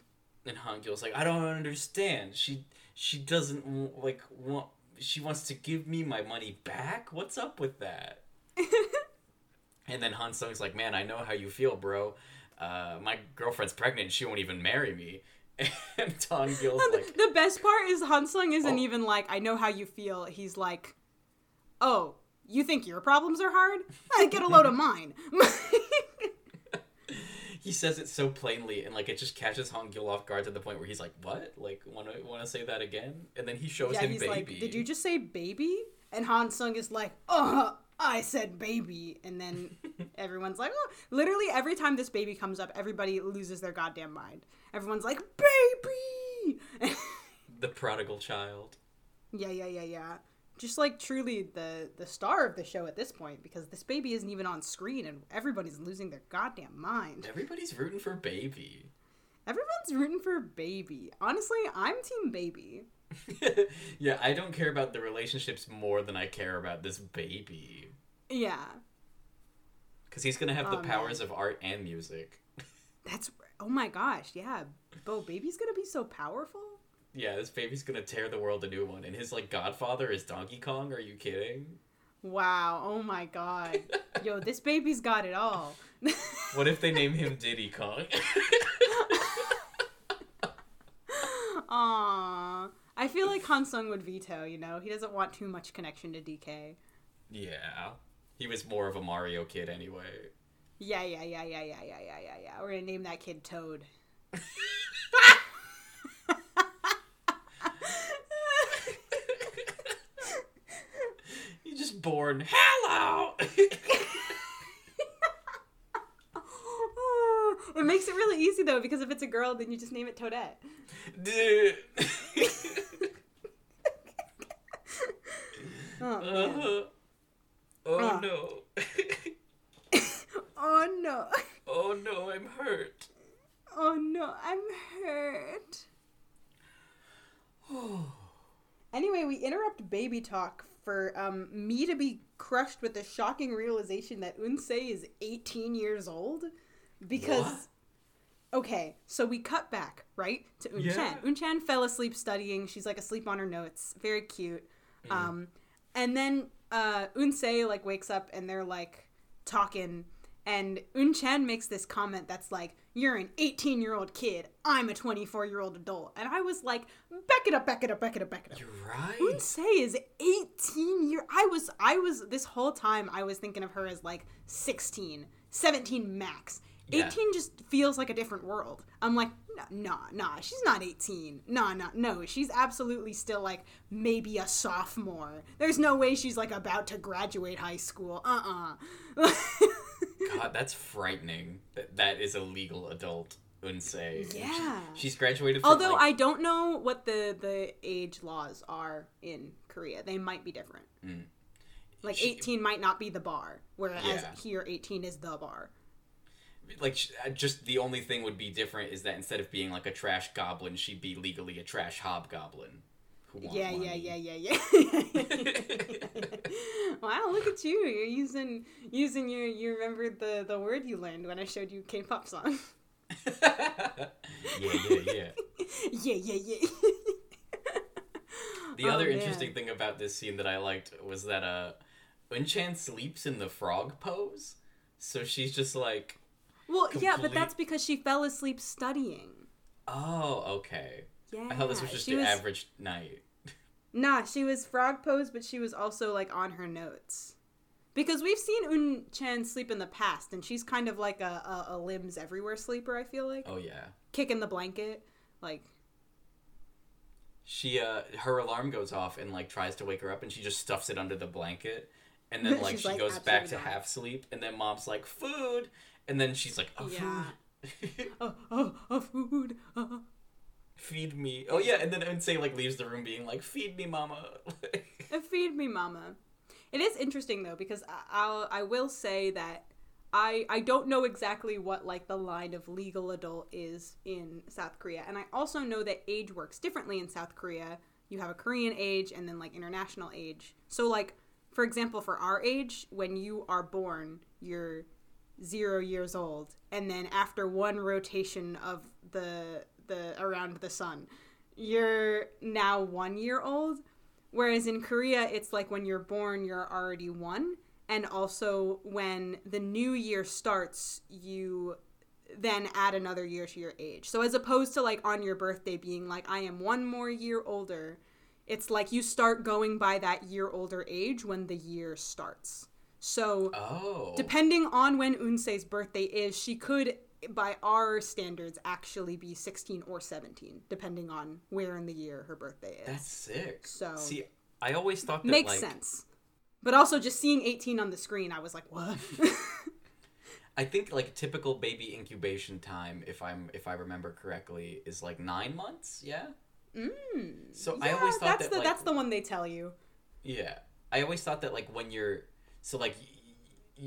And Hangyul's like, I don't understand. She she doesn't like want. She wants to give me my money back. What's up with that? and then Han Sung's like, Man, I know how you feel, bro. Uh, my girlfriend's pregnant. She won't even marry me. And Hangyul's like, the best part is Han Sung isn't Oh. even like, I know how you feel. He's like, Oh, you think your problems are hard? I get a load of mine. he says it so plainly, and like it just catches Hangyul off guard to the point where he's like, "What? Like, want to want to say that again?" And then he shows yeah, him he's baby. like, Did you just say baby? And Han Sung is like, Oh, I said baby. And then everyone's like, Oh, literally every time this baby comes up, everybody loses their goddamn mind. Everyone's like, Baby! the prodigal child. yeah, yeah, yeah, yeah. Just like truly the the star of the show at this point because this baby isn't even on screen and everybody's losing their goddamn mind. Everybody's rooting for baby. Everyone's rooting for baby. Honestly, I'm team baby. yeah, I don't care about the relationships more than I care about this baby. Yeah. Because he's gonna have the Oh, powers of art and music. That's oh my gosh, yeah. Bo baby's gonna be so powerful. Yeah, this baby's gonna tear the world a new one, and his like godfather is Donkey Kong. Are you kidding? Wow, oh my god. Yo, this baby's got it all. What if they name him Diddy Kong? Aww. I feel like Han Sung would veto, you know? He doesn't want too much connection to DK. yeah, he was more of a Mario kid anyway. Yeah, yeah, yeah, yeah, yeah, yeah, yeah, yeah, yeah. We're gonna name that kid Toad. He's just born. Hello. it makes it really easy though, because if it's a girl, then you just name it Toadette. Dude. Oh. Uh-huh. Oh Ah. no. oh no. oh no, I'm hurt. Oh no, I'm hurt. Anyway, we interrupt baby talk for um, me to be crushed with the shocking realization that Unsei is 18 years old. Because, What? okay, so we cut back, right, to Unchan. Yeah. Unchan fell asleep studying. She's like asleep on her notes. Very cute. Mm. Um, and then uh, Unsei like wakes up and they're like talking. And Unchan makes this comment that's like, You're an 18 year old kid. I'm a 24 year old adult. And I was like, Back it up, back it up, back it up, back it up. You're right. Unsei is 18 year I was I was this whole time I was thinking of her as like 16, 17 max. Yeah. 18 just feels like a different world. I'm like, nah, nah, nah, she's not 18. Nah, nah, no, she's absolutely still like maybe a sophomore. There's no way she's like about to graduate high school. Uh-uh. God, that's frightening. That that is a legal adult Unsei. Yeah. She's graduated. From, Although like, I don't know what the the age laws are in Korea. They might be different. Mm. Like She- 18 might not be the bar, whereas Yeah. here 18 is the bar. like just the only thing would be different is that instead of being like a trash goblin, she'd be legally a trash hobgoblin. Yeah, yeah, yeah, yeah, yeah. wow, look at you. You're using using your you remembered the the word you learned when I showed you K-pop song. yeah, yeah, yeah. yeah, yeah, yeah. The Oh, other man. interesting thing about this scene that I liked was that uh Unchan sleeps in the frog pose. So she's just like, Well, yeah, but that's because she fell asleep studying. "Oh, okay." Yeah. I thought this was just an average night. Nah, she was frog pose, but she was also like on her notes. Because we've seen Un Chan sleep in the past, and she's kind of like a, a, a limbs everywhere sleeper, I feel like. Oh yeah. Kicking the blanket. Like, She uh her alarm goes off and like tries to wake her up and she just stuffs it under the blanket. And then like she like, goes back to not." half sleep and then mom's like, "Food." And then she's like, "Oh, Yeah. food." oh, oh, oh, food. Oh. Feed me. Oh yeah, and then Unsei like leaves the room being like, "Feed me, mama." Uh, Feed me, mama. It is interesting though because I- I'll I will say that I I don't know exactly what like the line of legal adult is in South Korea, and I also know that age works differently in South Korea. You have a Korean age and then like international age. So like for example, for our age, when you are born, you're zero years old, and then after one rotation of the the around the sun, you're now one year old. Whereas in Korea, it's like when you're born, you're already one. And also, when the new year starts, you then add another year to your age. So, as opposed to like on your birthday being like, I am one more year older, it's like you start going by that year older age when the year starts. So, oh. depending on when Unsei's birthday is, she could, by our standards, actually be 16 or 17, depending on where in the year her birthday is. That's sick. So- See, I always thought that Makes like sense. But also, just seeing 18 on the screen, I was like, what? I think like typical baby incubation time, if I'm if I remember correctly, is like nine months. Yeah. mm. So I always thought that's that the like that's the one they tell you. Yeah, I always thought that like when you're so like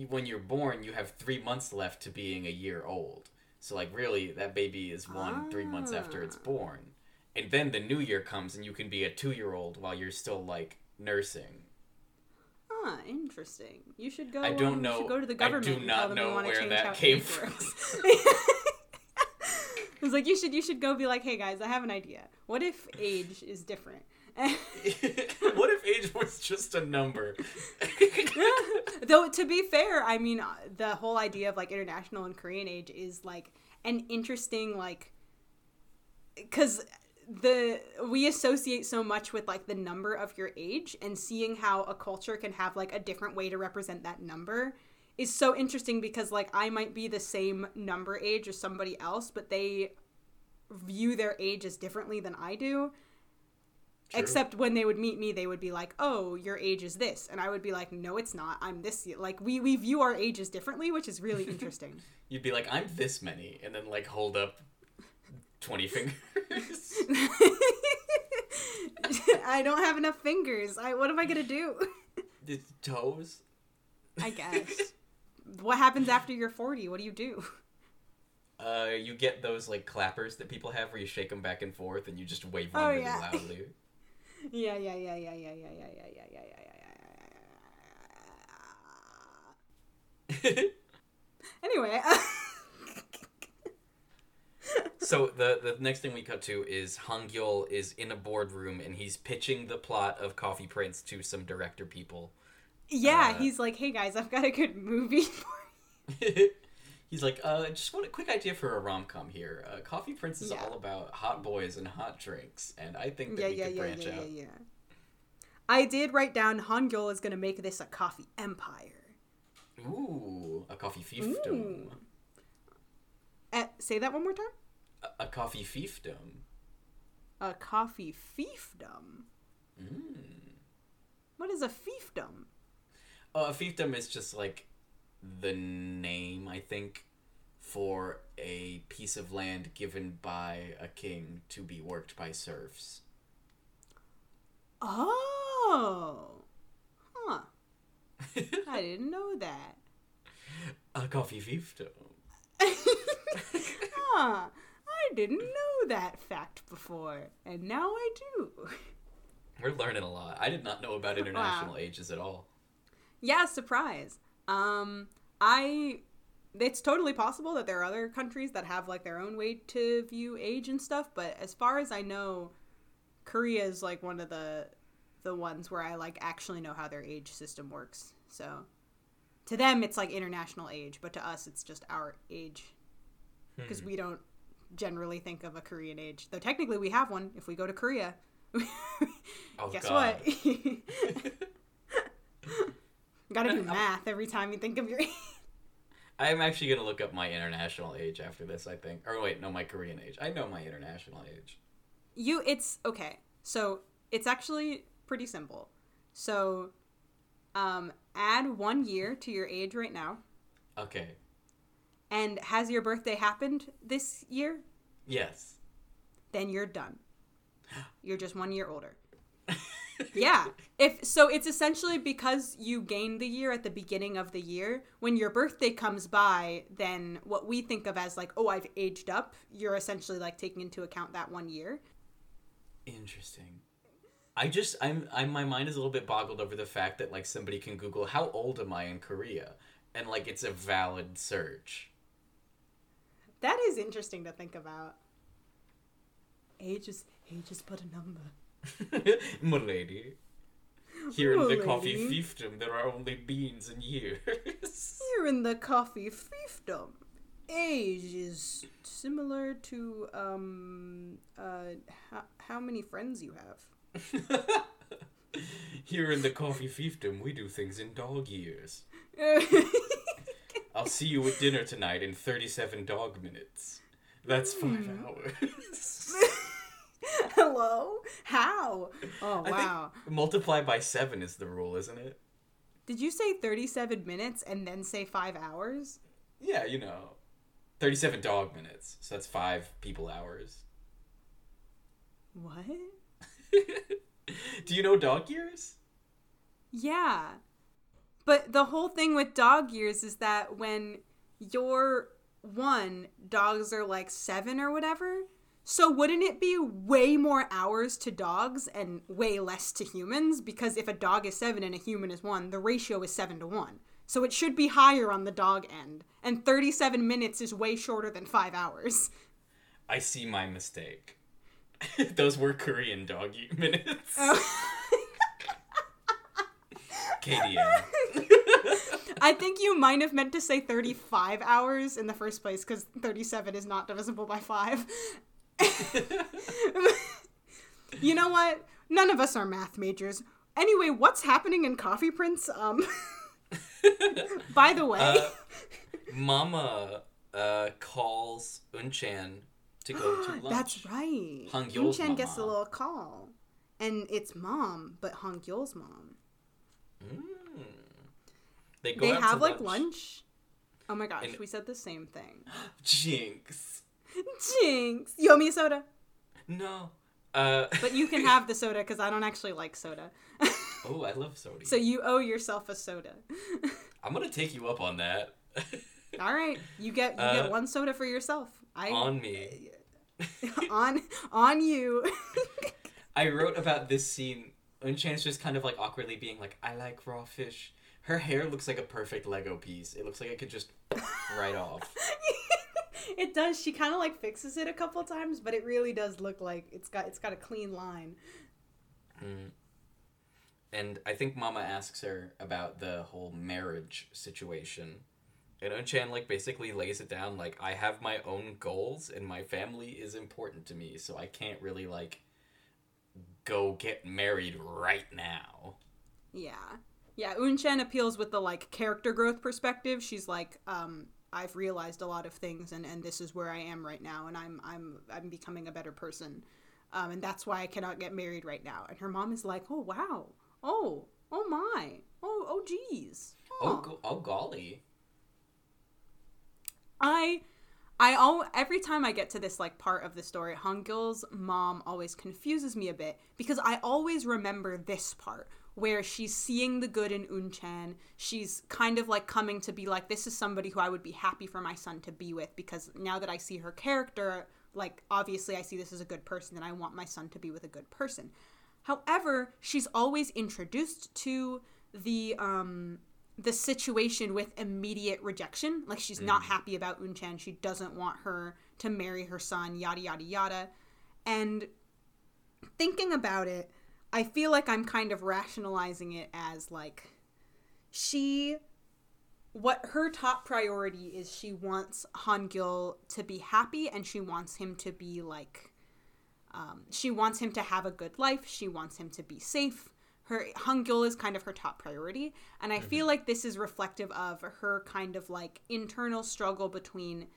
when you're born, you have three months left to being a year old. So like really, that baby is one three months after it's Ah. born, and then the new year comes and you can be a two year old while you're still like nursing. Ah, interesting. You should go. I don't um, you know- should go to the government. I do not know where that came from. I was like, you should you should go be like, hey guys, I have an idea. What if age is different? what if age was just a number? Though to be fair, I mean uh, the whole idea of like international and Korean age is like an interesting like cuz the we associate so much with like the number of your age and seeing how a culture can have like a different way to represent that number is so interesting because like I might be the same number age as somebody else but they view their age as differently than I do. True. Except when they would meet me, they would be like, "Oh, your age is this," and I would be like, "No, it's not. I'm this." y-" Like we we view our ages differently, which is really interesting. You'd be like, I'm this many, and then like hold up twenty fingers. I don't have enough fingers. I what am I gonna do? the toes. I guess. what happens after you're 40? What do you do? Uh, you get those like clappers that people have where you shake them back and forth and you just wave them Oh, really yeah. loudly. Yeah, yeah, yeah, yeah, yeah, yeah, yeah, yeah, yeah, yeah, yeah, yeah. Anyway, so the the next thing we cut to is Hangyul is in a boardroom and he's pitching the plot of Coffee Prince to some director people. yeah, Uh, he's like, "Hey guys, I've got a good movie for he's like, uh, just want a quick idea for a rom com here. Uh, Coffee Prince is Yeah. all about hot boys and hot drinks, and I think that yeah, we yeah, could branch yeah, yeah, out. yeah. I did write down Hangyul is gonna make this a coffee empire. Ooh, a coffee fiefdom. Uh, say that one more time. A, a coffee fiefdom. A coffee fiefdom. Mm. What is a fiefdom? Uh, a fiefdom is just like the name, I think, for a piece of land given by a king to be worked by serfs. Oh, huh. I didn't know that. a coffee fiefdom. huh. I didn't know that fact before, and now I do. We're learning a lot. I did not know about international ages at all. Yeah, surprise. Um, I. It's totally possible that there are other countries that have like their own way to view age and stuff, but as far as I know, Korea is like one of the the ones where I like actually know how their age system works. So to them it's like international age, but to us it's just our age because we don't generally think of a Korean age. Though technically we have one if we go to Korea. Oh, Guess what? Gotta do math every time you think of your age. I'm actually gonna look up my international age after this. I think. Or wait, no, my Korean age. I know my international age. You, it's okay. So it's actually pretty simple. So, um, add one year to your age right now. Okay. And has your birthday happened this year? Yes. Then you're done. You're just one year older. Yeah. If so it's essentially because you gain the year at the beginning of the year. When your birthday comes by, then what we think of as like, oh, I've aged up, you're essentially like taking into account that one year. Interesting. I just I'm I'm my mind is a little bit boggled over the fact that like somebody can Google how old am I in Korea and like it's a valid search. That is interesting to think about. Age is age is but a number. Milady. Here in the coffee fiefdom there are only beans and years. Here in the coffee fiefdom, age is similar to um uh how, how many friends you have. Here in the coffee fiefdom we do things in dog years. I'll see you at dinner tonight in 37 dog minutes. That's five Hmm. hours. Hello? How? Oh wow. multiply by seven is the rule, isn't it? Did you say 37 minutes and then say 5 hours? Yeah, you know. 37 dog minutes. So that's five people hours. What? Do you know dog years? Yeah. But the whole thing with dog years is that when you're one, dogs are like seven or whatever. So wouldn't it be way more hours to dogs and way less to humans? Because if a dog is seven and a human is one, the ratio is seven to one. So it should be higher on the dog end. And 37 minutes is way shorter than five hours. I see my mistake. Those were Korean doggy minutes. Oh. KDM. I think you might have meant to say 35 hours in the first place because 37 is not divisible by 5. You know what? None of us are math majors. Anyway, what's happening in Coffee Prince? Um, by the way, Uh, Mama uh, calls Unchan to go to lunch. that's right. Hung Yul's Chan gets a little call. And it's mom, but Hung Yul's mom. Mm. They go They have to like lunch. Oh my gosh, And- we said the same thing. Jinx. Jinx! You owe me a soda. No. Uh, But you can have the soda because I don't actually like soda. oh, I love soda. so you owe yourself a soda. I'm gonna take you up on that. All right, you get you Uh, get one soda for yourself. I on me. on on you. I wrote about this scene. Unchan's just kind of like awkwardly being like, I like raw fish. Her hair looks like a perfect Lego piece. It looks like it could just right off. It does. She kind of like fixes it a couple times, but it really does look like it's got it's got a clean line. Mm. And I think Mama asks her about the whole marriage situation. And Unchan like basically lays it down like I have my own goals and my family is important to me, so I can't really like go get married right now. Yeah. Yeah, Unchan appeals with the like character growth perspective. She's like, um, I've realized a lot of things and, and this is where I am right now and I'm I'm I'm becoming a better person. Um, and that's why I cannot get married right now. And her mom is like, Oh wow. Oh, oh my. Oh oh geez. Oh, go- oh golly. I I all every time I get to this like part of the story, Hungil's mom always confuses me a bit because I always remember this part where she's seeing the good in Unchan. She's kind of like coming to be like this is somebody who I would be happy for my son to be with because now that I see her character, like obviously I see this as a good person and I want my son to be with a good person. However, she's always introduced to the um the situation with immediate rejection. Like she's not happy about Unchan. She doesn't want her to marry her son, yada yada yada. And thinking about it, I feel like I'm kind of rationalizing it as like she what her top priority is she wants Hangil to be happy and she wants him to be like um, she wants him to have a good life. She wants him to be safe. Her Hangyul is kind of her top priority, and I feel like this is reflective of her kind of like internal struggle between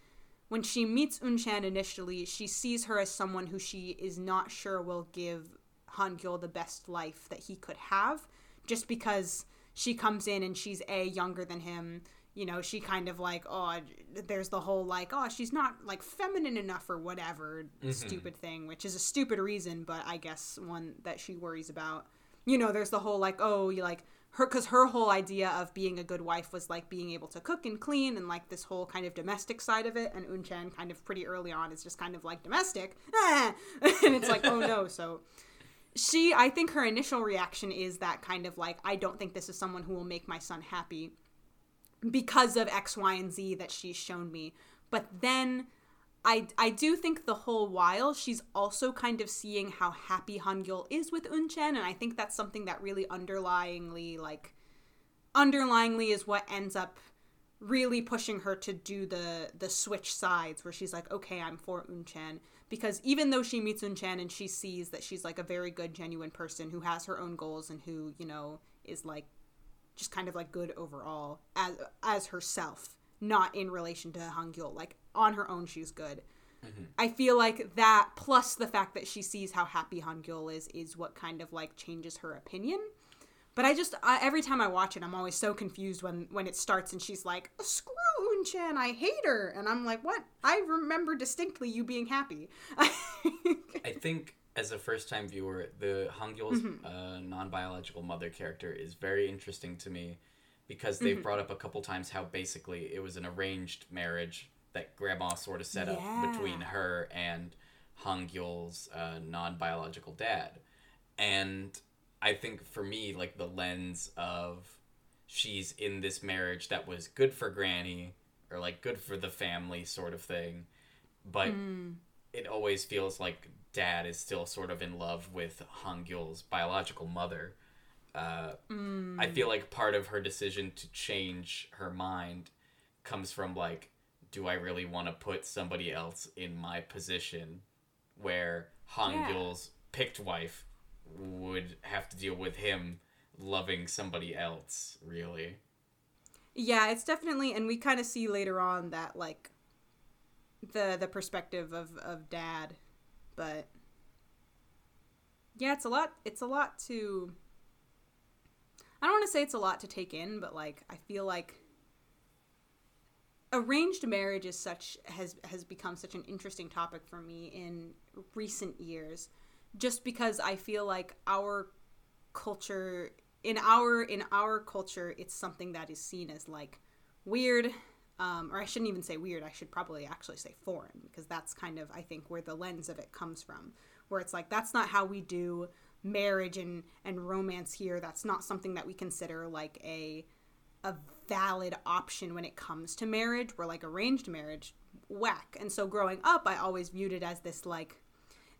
when she meets Unchan initially, she sees her as someone who she is not sure will give Hangyul the best life that he could have, just because she comes in and she's a younger than him. You know, she kind of like, oh, there's the whole like, oh, she's not like feminine enough or whatever stupid thing, which is a stupid reason, but I guess one that she worries about. You know, there's the whole like, oh, you like her, because her whole idea of being a good wife was like being able to cook and clean and like this whole kind of domestic side of it. And Unchan kind of pretty early on is just kind of like domestic, ah! and it's like, oh no, so she i think her initial reaction is that kind of like i don't think this is someone who will make my son happy because of x y and z that she's shown me. But then i i do think the whole while she's also kind of seeing how happy hangyul is with unchan and i think that's something that really underlyingly like underlyingly is what ends up really pushing her to do the the switch sides where she's like okay i'm for unchan because even though she meets unchan and she sees that she's like a very good genuine person who has her own goals and who you know is like just kind of like good overall as as herself not in relation to hangyul like on her own she's good. Mm-hmm. I feel like that plus the fact that she sees how happy hangyul is is what kind of like changes her opinion but I just I, every time I watch it, I'm always so confused when when it starts and she's like, "Screw Unchan, I hate her," and I'm like, "What? I remember distinctly you being happy." I think as a first time viewer, the Hangyul's Mm-hmm. uh, non biological mother character is very interesting to me because they've Mm-hmm. brought up a couple times how basically it was an arranged marriage that grandma sort of set up between her and Hangyul's uh, non biological dad. And I think for me, like the lens of she's in this marriage that was good for Granny or like good for the family sort of thing, but it always feels like dad is still sort of in love with Hangyul's biological mother. Uh, I feel like part of her decision to change her mind comes from like, do I really want to put somebody else in my position where Hangyul's picked wife would have to deal with him loving somebody else, really? Yeah, it's definitely, and we kind of see later on that like the the perspective of of dad, but yeah, it's a lot. It's a lot to. I don't want to say it's a lot to take in, but like I feel like arranged marriage is such has has become such an interesting topic for me in recent years just because I feel like our culture in our in our culture it's something that is seen as like weird um, or I shouldn't even say weird I should probably actually say foreign because that's kind of I think where the lens of it comes from where it's like that's not how we do marriage and and romance here. That's not something that we consider like a a valid option when it comes to marriage. Where like arranged marriage whack. And so growing up i always viewed it as this like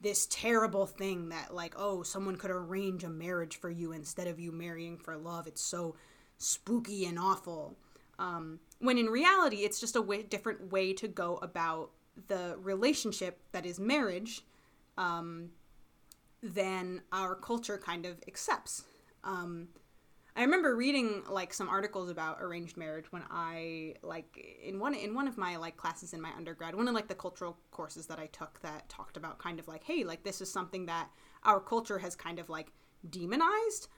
this terrible thing that like oh someone could arrange a marriage for you instead of you marrying for love. It's so spooky and awful. Um, when in reality it's just a different way to go about the relationship that is marriage um, than our culture kind of accepts. Um, I remember reading like some articles about arranged marriage when I like in one in one of my like classes in my undergrad, one of like the cultural courses that I took that talked about kind of like, hey, like this is something that our culture has kind of like demonized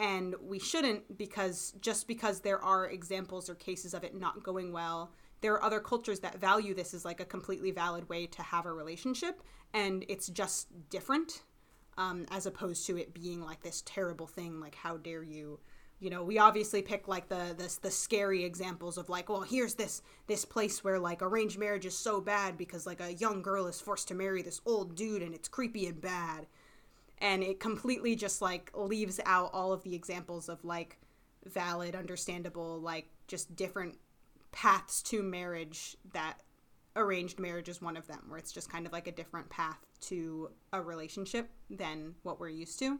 and we shouldn't because just because there are examples or cases of it not going well, there are other cultures that value this as like a completely valid way to have a relationship and it's just different um, as opposed to it being like this terrible thing like how dare you you know we obviously pick like the the, the scary examples of like well here's this this place where like arranged marriage is so bad because like a young girl is forced to marry this old dude and it's creepy and bad. And it completely just like leaves out all of the examples of like valid understandable like just different paths to marriage that arranged marriage is one of them where it's just kind of like a different path to a relationship than what we're used to.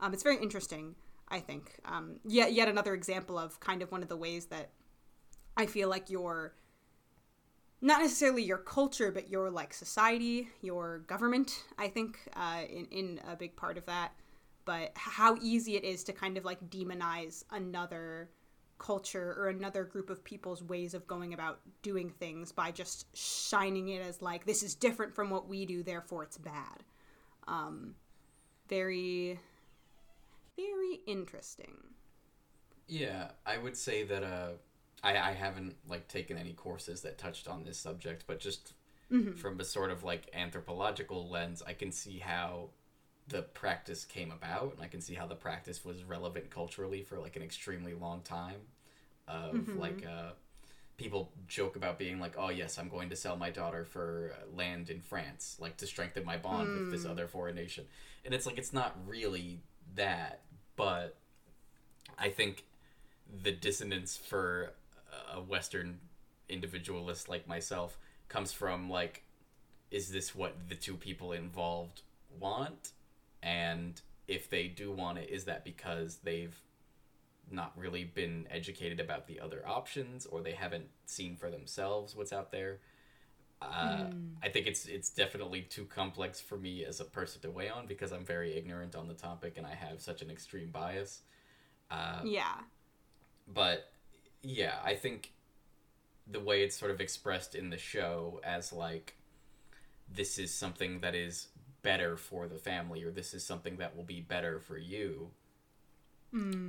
Um, it's very interesting i think. Um, yet yet another example of kind of one of the ways that i feel like your not necessarily your culture but your like society your government i think uh, in, in a big part of that. But how easy it is to kind of like demonize another culture or another group of people's ways of going about doing things by just shining it as like this is different from what we do therefore it's bad. Um very very interesting. Yeah, I would say that uh, I I haven't like taken any courses that touched on this subject, but just from a sort of like anthropological lens, I can see how the practice came about, and I can see how the practice was relevant culturally for like an extremely long time. Of like uh, people joke about being like, "Oh yes, I'm going to sell my daughter for uh, land in France, like to strengthen my bond with this other foreign nation," and it's like it's not really that, but I think the dissonance for a Western individualist like myself comes from like, is this what the two people involved want? And if they do want it, is that because they've not really been educated about the other options or they haven't seen for themselves what's out there? Uh, I think it's it's definitely too complex for me as a person to weigh on because I'm very ignorant on the topic and I have such an extreme bias. Uh, yeah. but yeah, I think the way it's sort of expressed in the show as like this is something that is better for the family or this is something that will be better for you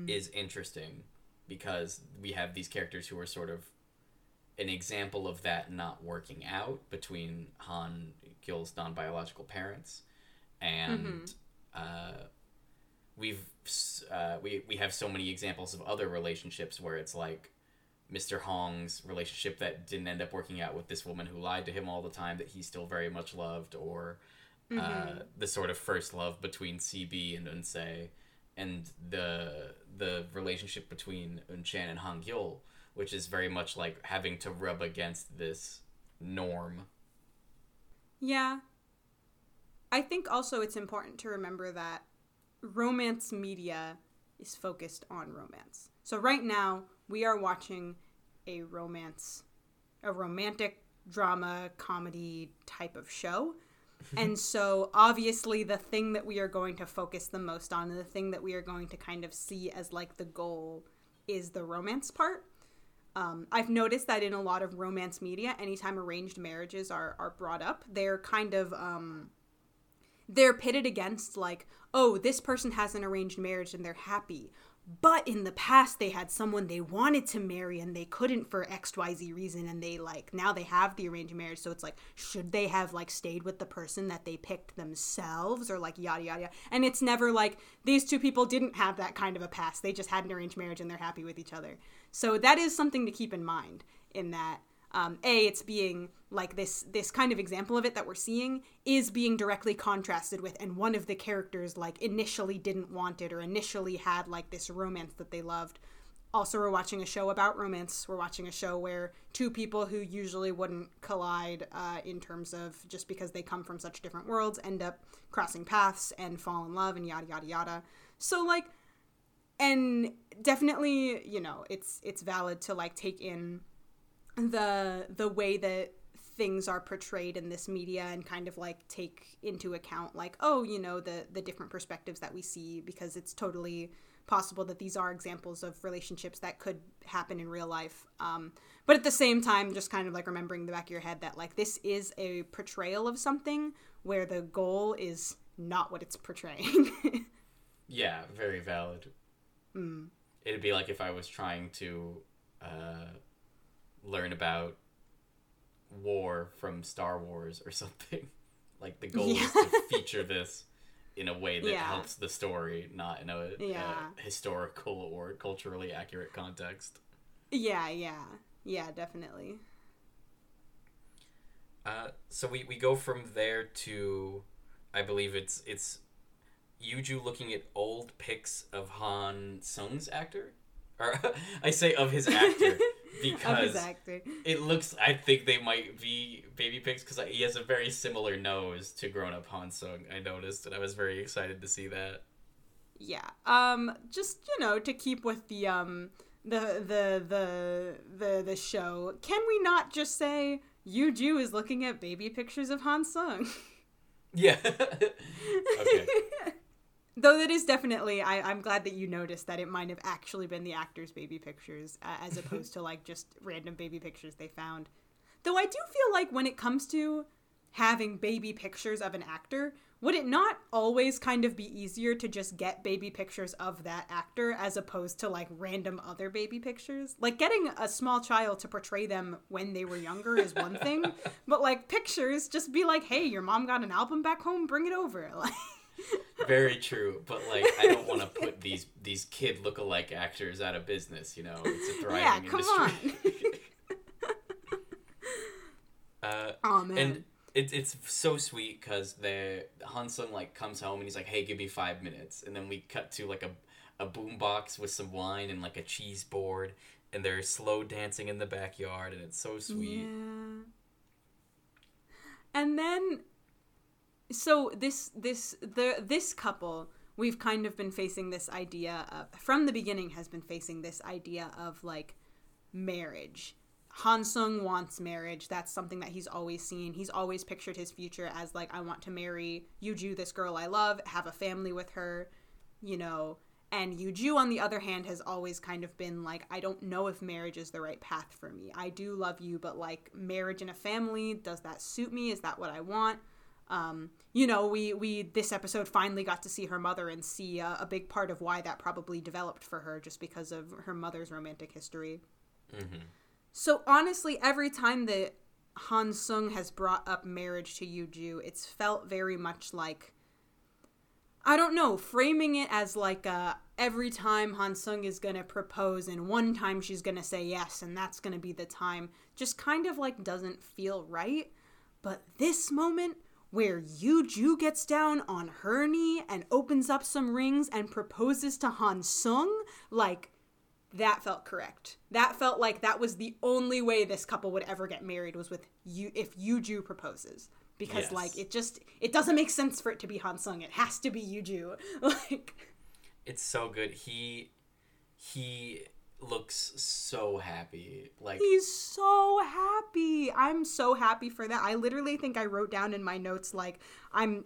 is interesting because we have these characters who are sort of an example of that not working out between Han Gil's non-biological parents and uh, we've uh, we we have so many examples of other relationships where it's like Mr. Hong's relationship that didn't end up working out with this woman who lied to him all the time that he still very much loved, or uh, the sort of first love between CB and Unsei, and the the relationship between Unchan and Hang Yul, which is very much like having to rub against this norm. Yeah. I think also it's important to remember that romance media is focused on romance. So right now we are watching a romance a romantic drama comedy type of show. and so obviously the thing that we are going to focus the most on and the thing that we are going to kind of see as like the goal is the romance part. Um, I've noticed that in a lot of romance media, anytime arranged marriages are, are brought up, they're kind of um, they're pitted against like, oh, this person has an arranged marriage and they're happy, but in the past they had someone they wanted to marry and they couldn't for xyz reason and they like now they have the arranged marriage. So it's like should they have like stayed with the person that they picked themselves or like yada yada yada. And it's never like these two people didn't have that kind of a past. They just had an arranged marriage and they're happy with each other so that is something to keep in mind in that um, a it's being like this this kind of example of it that we're seeing is being directly contrasted with and one of the characters like initially didn't want it or initially had like this romance that they loved. Also we're watching a show about romance. We're watching a show where two people who usually wouldn't collide uh, in terms of just because they come from such different worlds end up crossing paths and fall in love and yada yada yada. So like and definitely you know it's it's valid to like take in the the way that things are portrayed in this media and kind of like take into account like oh you know the the different perspectives that we see because it's totally possible that these are examples of relationships that could happen in real life um, but at the same time just kind of like remembering the back of your head that like this is a portrayal of something where the goal is not what it's portraying Yeah, very valid. It'd be like if I was trying to uh, learn about war from Star Wars or something. Like the goal is to feature this in a way that Yeah. helps the story, not in a, Yeah. a historical or culturally accurate context. yeah yeah yeah definitely Uh, so we, we go from there to, I believe it's it's Yuju looking at old pics of Han Sung's actor, or I say of his actor because his actor it looks. I think they might be baby pics because he has a very similar nose to grown up Han Sung. I noticed, and I was very excited to see that. Yeah. Um just, you know, to keep with the um the the the the the show, can we not just say Yuju is looking at baby pictures of Han Sung? Yeah. okay. Though that is definitely I, I'm glad that you noticed that it might have actually been the actor's baby pictures uh, as opposed to like just random baby pictures they found. Though I do feel like when it comes to having baby pictures of an actor, would it not always kind of be easier to just get baby pictures of that actor as opposed to like random other baby pictures? Like getting a small child to portray them when they were younger is one thing, but like pictures, just be like, hey, your mom got an album back home, bring it over. Like, Very true, but like I don't want to put these these kid lookalike actors out of business. You know, it's a thriving yeah, come industry. uh, oh man. and it, it's so sweet because the Hansung like comes home and he's like, "Hey, give me five minutes," and then we cut to like a a boombox with some wine and like a cheese board, and they're slow dancing in the backyard, and it's so sweet. Yeah. And then so this this the this couple we've kind of been facing this idea of from the beginning has been facing this idea of like marriage. Hansung wants marriage. That's something that he's always seen. He's always pictured his future as like I want to marry Yuju, this girl I love, have a family with her, you know. And Yuju, on the other hand, has always kind of been like, I don't know if marriage is the right path for me. I do love you, but like marriage and a family, does that suit me? Is that what I want? Um, you know, we we this episode finally got to see her mother and see uh, a big part of why that probably developed for her, just because of her mother's romantic history. hmm So honestly, every time that Han Sung has brought up marriage to Yuju, it's felt very much like I don't know, framing it as like a every time Han Sung is gonna propose and one time she's gonna say yes and that's gonna be the time just kind of like doesn't feel right. But this moment where Yu Ju gets down on her knee and opens up some rings and proposes to Han Sung, like that felt correct. That felt like that was the only way this couple would ever get married was with you if Yu Ju proposes because Yes. like it just it doesn't make sense for it to be Han Sung. It has to be Yuju. Like It's so good. He he looks so happy. Like he's so happy. I'm so happy for that. I literally think I wrote down in my notes like I'm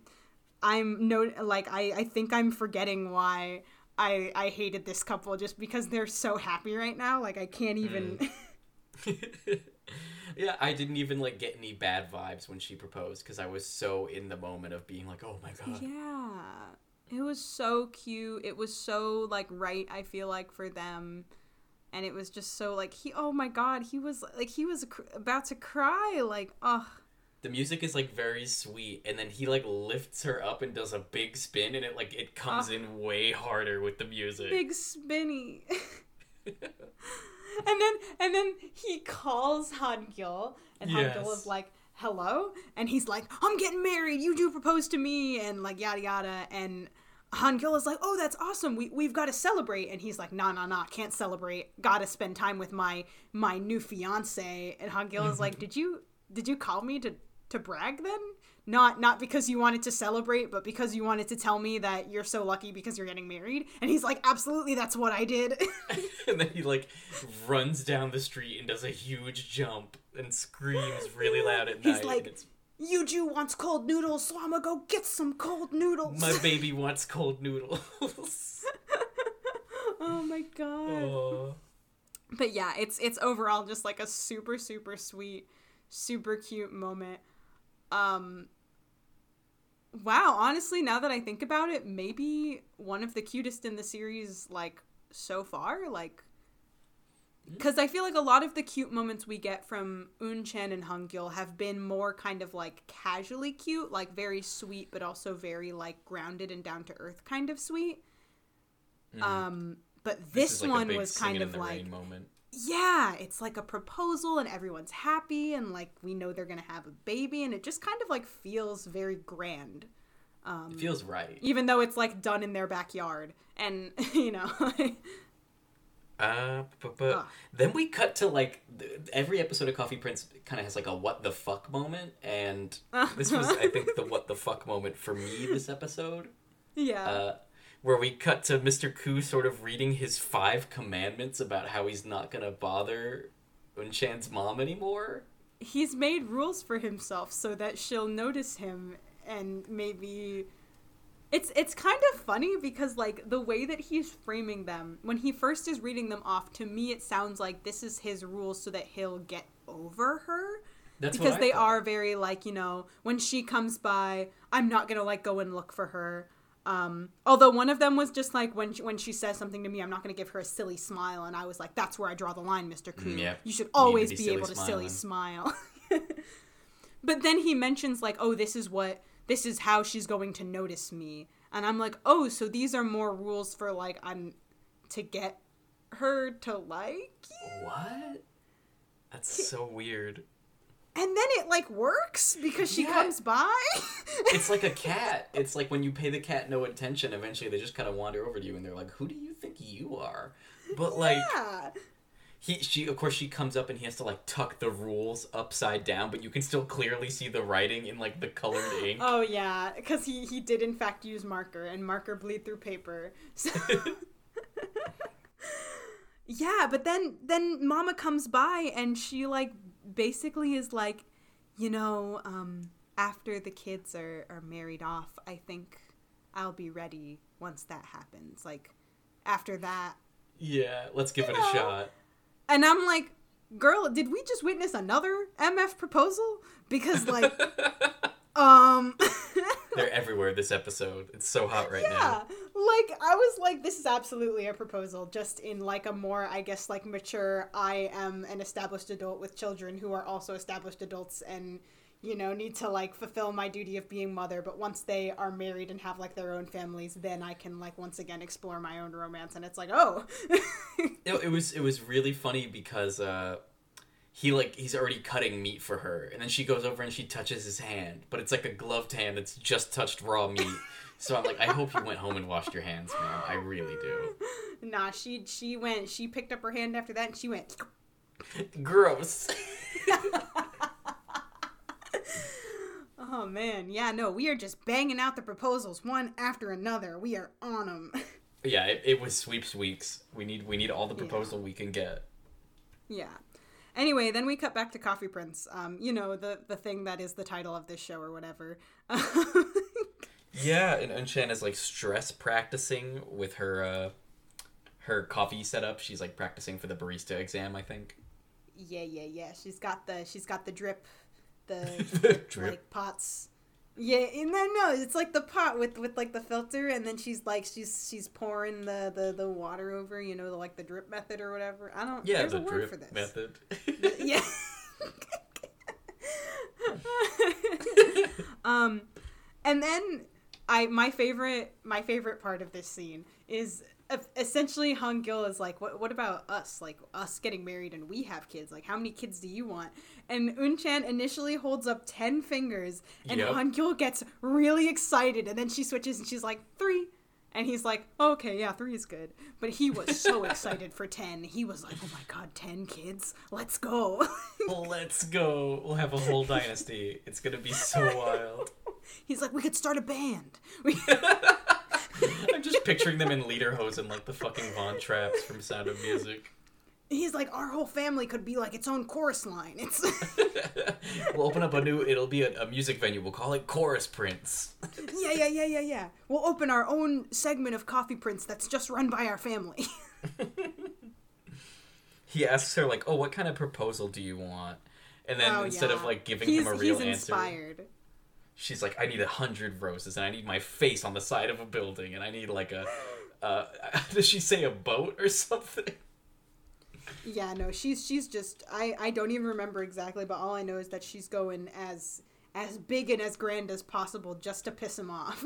I'm no like I I think I'm forgetting why I I hated this couple just because they're so happy right now. Like I can't mm. even yeah, I didn't even like get any bad vibes when she proposed because I was so in the moment of being like, oh my god. Yeah. It was so cute. It was so like right, I feel like for them. And it was just so like he oh my god, he was like he was cr- about to cry like oh The music is like very sweet, and then he like lifts her up and does a big spin, and it like it comes Ah. in way harder with the music. big spinny. and then and then he calls Han Gil and Han Gil is like hello and he's like I'm getting married you do propose to me and like yada yada and Han Gil is like oh that's awesome. We we've got to celebrate. And he's like nah nah nah can't celebrate. Gotta spend time with my my new fiance. And Han Gil is like did you did you call me to to brag then? Not not because you wanted to celebrate but because you wanted to tell me that you're so lucky because you're getting married? And he's like absolutely that's what i did. And then he like runs down the street and does a huge jump and screams really loud at He's night. like- and it's, yuju wants cold noodles so i'm gonna go get some cold noodles my baby wants cold noodles. oh my god oh. but yeah it's it's overall just like a super super sweet super cute moment um wow honestly now that i think about it maybe one of the cutest in the series like so far like because i feel like a lot of the cute moments we get from un chan and hangyul have been more kind of like casually cute like very sweet but also very like grounded and down to earth kind of sweet um but this, is like one was kind of like yeah, it's like a proposal and everyone's happy and like we know they're gonna have a baby and it just kind of like feels very grand. Um, It feels right. even though it's like done in their backyard and you know Uh, but, but then we cut to like th- every episode of Coffee Prince kind of has like a what the fuck moment, and this was I think the what the fuck moment for me this episode, yeah uh, where we cut to Mr. Koo sort of reading his five commandments about how he's not gonna bother Unchan's mom anymore. he's made rules for himself so that she'll notice him and maybe it's it's kind of funny because like the way that he's framing them when he first is reading them off to me it sounds like this is his rules so that he'll get over her That's because they thought. are very like you know when she comes by i'm not gonna like go and look for her um although one of them was just like when she, when she says something to me i'm not gonna give her a silly smile and i was like that's where i draw the line mr Koo. Mm, yeah. you should to always be be, able to silly smile but then he mentions like oh this is what this is how she's going to notice me and i'm like oh so these are more rules for like i'm to get her to like you What? That's so weird. and then it like works because she Yeah. comes by It's like a cat. It's like when you pay the cat no attention, eventually they just kind of wander over to you and they're like, "Who do you think you are?" But like yeah he she of course she comes up and he has to like tuck the rules upside down, but you can still clearly see the writing in like the colored ink. oh yeah because he he did in fact use marker and marker bleed through paper so yeah but then then mama comes by and she like basically is like you know um after the kids are are married off i think i'll be ready once that happens like after that yeah, let's give it know. a shot. And i'm like girl did we just witness another mf proposal because like um They're everywhere this episode. It's so hot right now. yeah now. like i was like this is absolutely a proposal just in like a more i guess like mature i am an established adult with children who are also established adults and you know, need to like fulfill my duty of being mother, but once they are married and have like their own families, then I can like once again explore my own romance and it's like, oh. it, it was it was really funny because uh he like he's already cutting meat for her and then she goes over and she touches his hand but it's like a gloved hand that's just touched raw meat. So i'm like i hope you went home and washed your hands man i really do. Nah she she went she picked up her hand after that and she went gross oh man yeah no we are just banging out the proposals one after another we are on them yeah it, it was sweeps weeks we need we need all the proposal we can get yeah Anyway, then we cut back to Coffee Prince. Um, you know, the the thing that is the title of this show or whatever. yeah, and Unshan is like stress practicing with her uh her coffee setup. She's like practicing for the barista exam, I think. Yeah, yeah, yeah. She's got the she's got the drip the, the like pots yeah, and then no, it's like the pot with with like the filter, and then she's like she's she's pouring the the the water over, you know, the, like the drip method or whatever. I don't. Yeah, there's the a word drip for this. method. yeah. um, and then I my favorite my favorite part of this scene is essentially Hong Gil is like, what, what about us? Like us getting married and we have kids. Like how many kids do you want? And Unchan initially holds up ten fingers, and yep. Gil gets really excited, and then she switches and she's like three. And he's like, oh, okay, yeah, three is good. But he was so excited for 10. He was like, oh my god, 10 kids? Let's go. Let's go. We'll have a whole dynasty. It's going to be so wild. He's like, we could start a band. I'm just picturing them in lederhosen like the fucking Von Trapps from Sound of Music. He's like, our whole family could be like its own chorus line. It's we'll open up a new. It'll be a, a, music venue. We'll call it Chorus Prince. yeah, yeah, yeah, yeah, yeah. We'll open our own segment of Coffee Prince that's just run by our family. he asks her like, "Oh, what kind of proposal do you want?" And then oh, instead yeah. of like giving he's, him a real he's answer, inspired. She's like, "I need a hundred roses, and I need my face on the side of a building, and I need like a." Uh, does she say a boat or something? Yeah, no, she's she's just I I don't even remember exactly, but all I know is that she's going as as big and as grand as possible just to piss him off.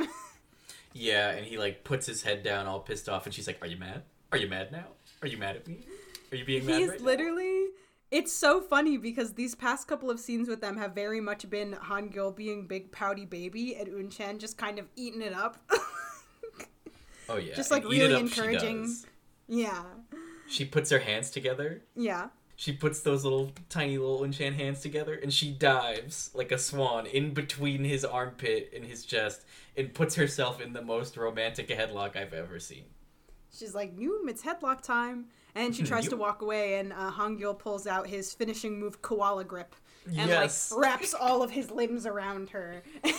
yeah, and he like puts his head down all pissed off and she's like, "Are you mad? Are you mad now? Are you mad at me? Are you being mad He's right literally now? It's so funny because these past couple of scenes with them have very much been Han Gil being big pouty baby and Unchan just kind of eating it up. oh yeah. Just like and really encouraging. Yeah. She puts her hands together. Yeah. She puts those little tiny little Unchan hands together and she dives like a swan in between his armpit and his chest and puts herself in the most romantic headlock I've ever seen. She's like, Noom, it's headlock time. And she tries to walk away, and uh, Hangyul pulls out his finishing move, Koala Grip, and yes. like wraps all of his limbs around her.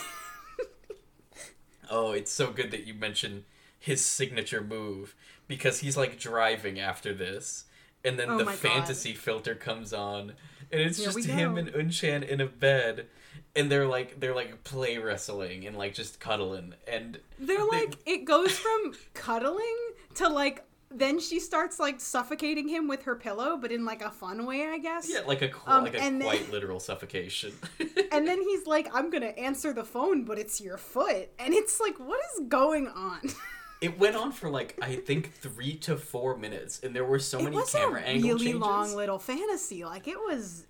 oh, it's so good that you mentioned his signature move because he's like driving after this and then oh the fantasy God. filter comes on and it's Here just him and Unchan in a bed and they're like they're like play wrestling and like just cuddling and they're they... like it goes from cuddling to like then she starts like suffocating him with her pillow, but in like a fun way, I guess. Yeah, like a um, like a quite then, literal suffocation. and then he's like, "I'm gonna answer the phone, but it's your foot," and it's like, what is going on? It went on for like I think three to four minutes, and there were so it many camera a angle really changes. long little fantasy. Like it was,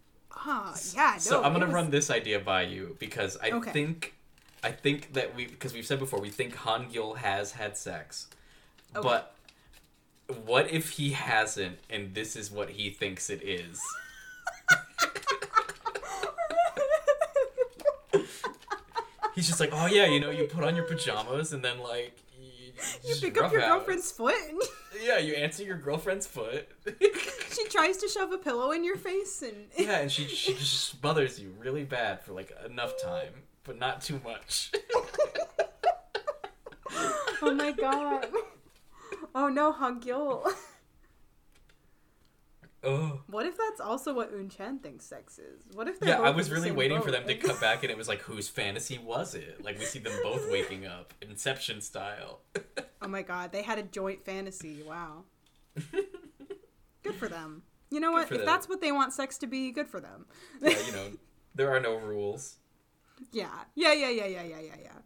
uh, yeah. No, so I'm gonna was... run this idea by you because I okay. think, I think that we because we've said before we think Han Gil has had sex, okay. but what if he hasn't, and this is what he thinks it is? He's just like, oh yeah, you know, you put on your pajamas and then like you pick up your out. girlfriend's foot. yeah, you answer your girlfriend's foot. she tries to shove a pillow in your face and yeah, and she she just smothers you really bad for like enough time, but not too much. oh my god. Oh no, Hangyul. Oh. What if that's also what Unchan thinks sex is? What if Yeah, I was really waiting boat? for them to come back and it was like whose fantasy was it? Like we see them both waking up, Inception style. oh my god, they had a joint fantasy. Wow. good for them. You know what? If them. that's what they want sex to be, good for them. yeah, you know, there are no rules. Yeah. Yeah, yeah, yeah, yeah, yeah, yeah, yeah.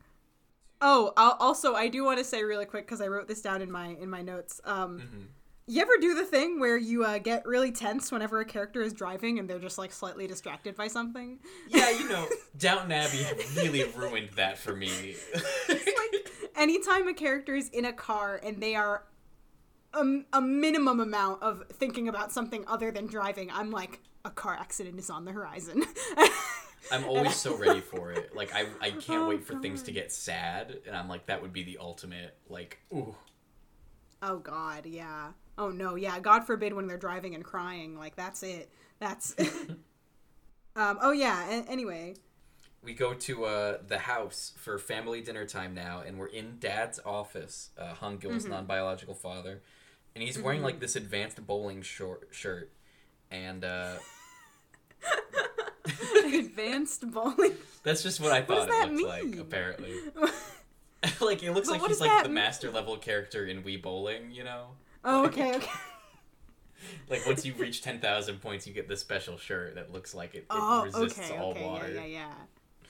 Oh, I'll, also I do want to say really quick cuz I wrote this down in my in my notes. Um Mm-hmm. you ever do the thing where you uh, get really tense whenever a character is driving and they're just like slightly distracted by something? Yeah, you know, Downton Abbey really ruined that for me. like anytime a character is in a car and they are a, a minimum amount of thinking about something other than driving, I'm like, a car accident is on the horizon. I'm always so ready for it. Like I, I can't Oh, wait for things to get sad, and I'm like, that would be the ultimate. Like, ooh, oh God, yeah. Oh no, yeah. God forbid when they're driving and crying. Like that's it. That's. um. Oh yeah. a- anyway. we go to uh, the house for family dinner time now, and we're in Dad's office. Uh, Hung Gil's Mm-hmm. non-biological father, and he's wearing like this advanced bowling short shirt, and uh, Advanced bowling. that's just what I thought it that looked like. Apparently, like it looks But like what he's like the mean? master level character in Wii Bowling. You know, oh, okay. Okay. like once you reach ten thousand points, you get this special shirt that looks like it, it Oh, resists okay. all Okay. water. Yeah. Yeah. Yeah.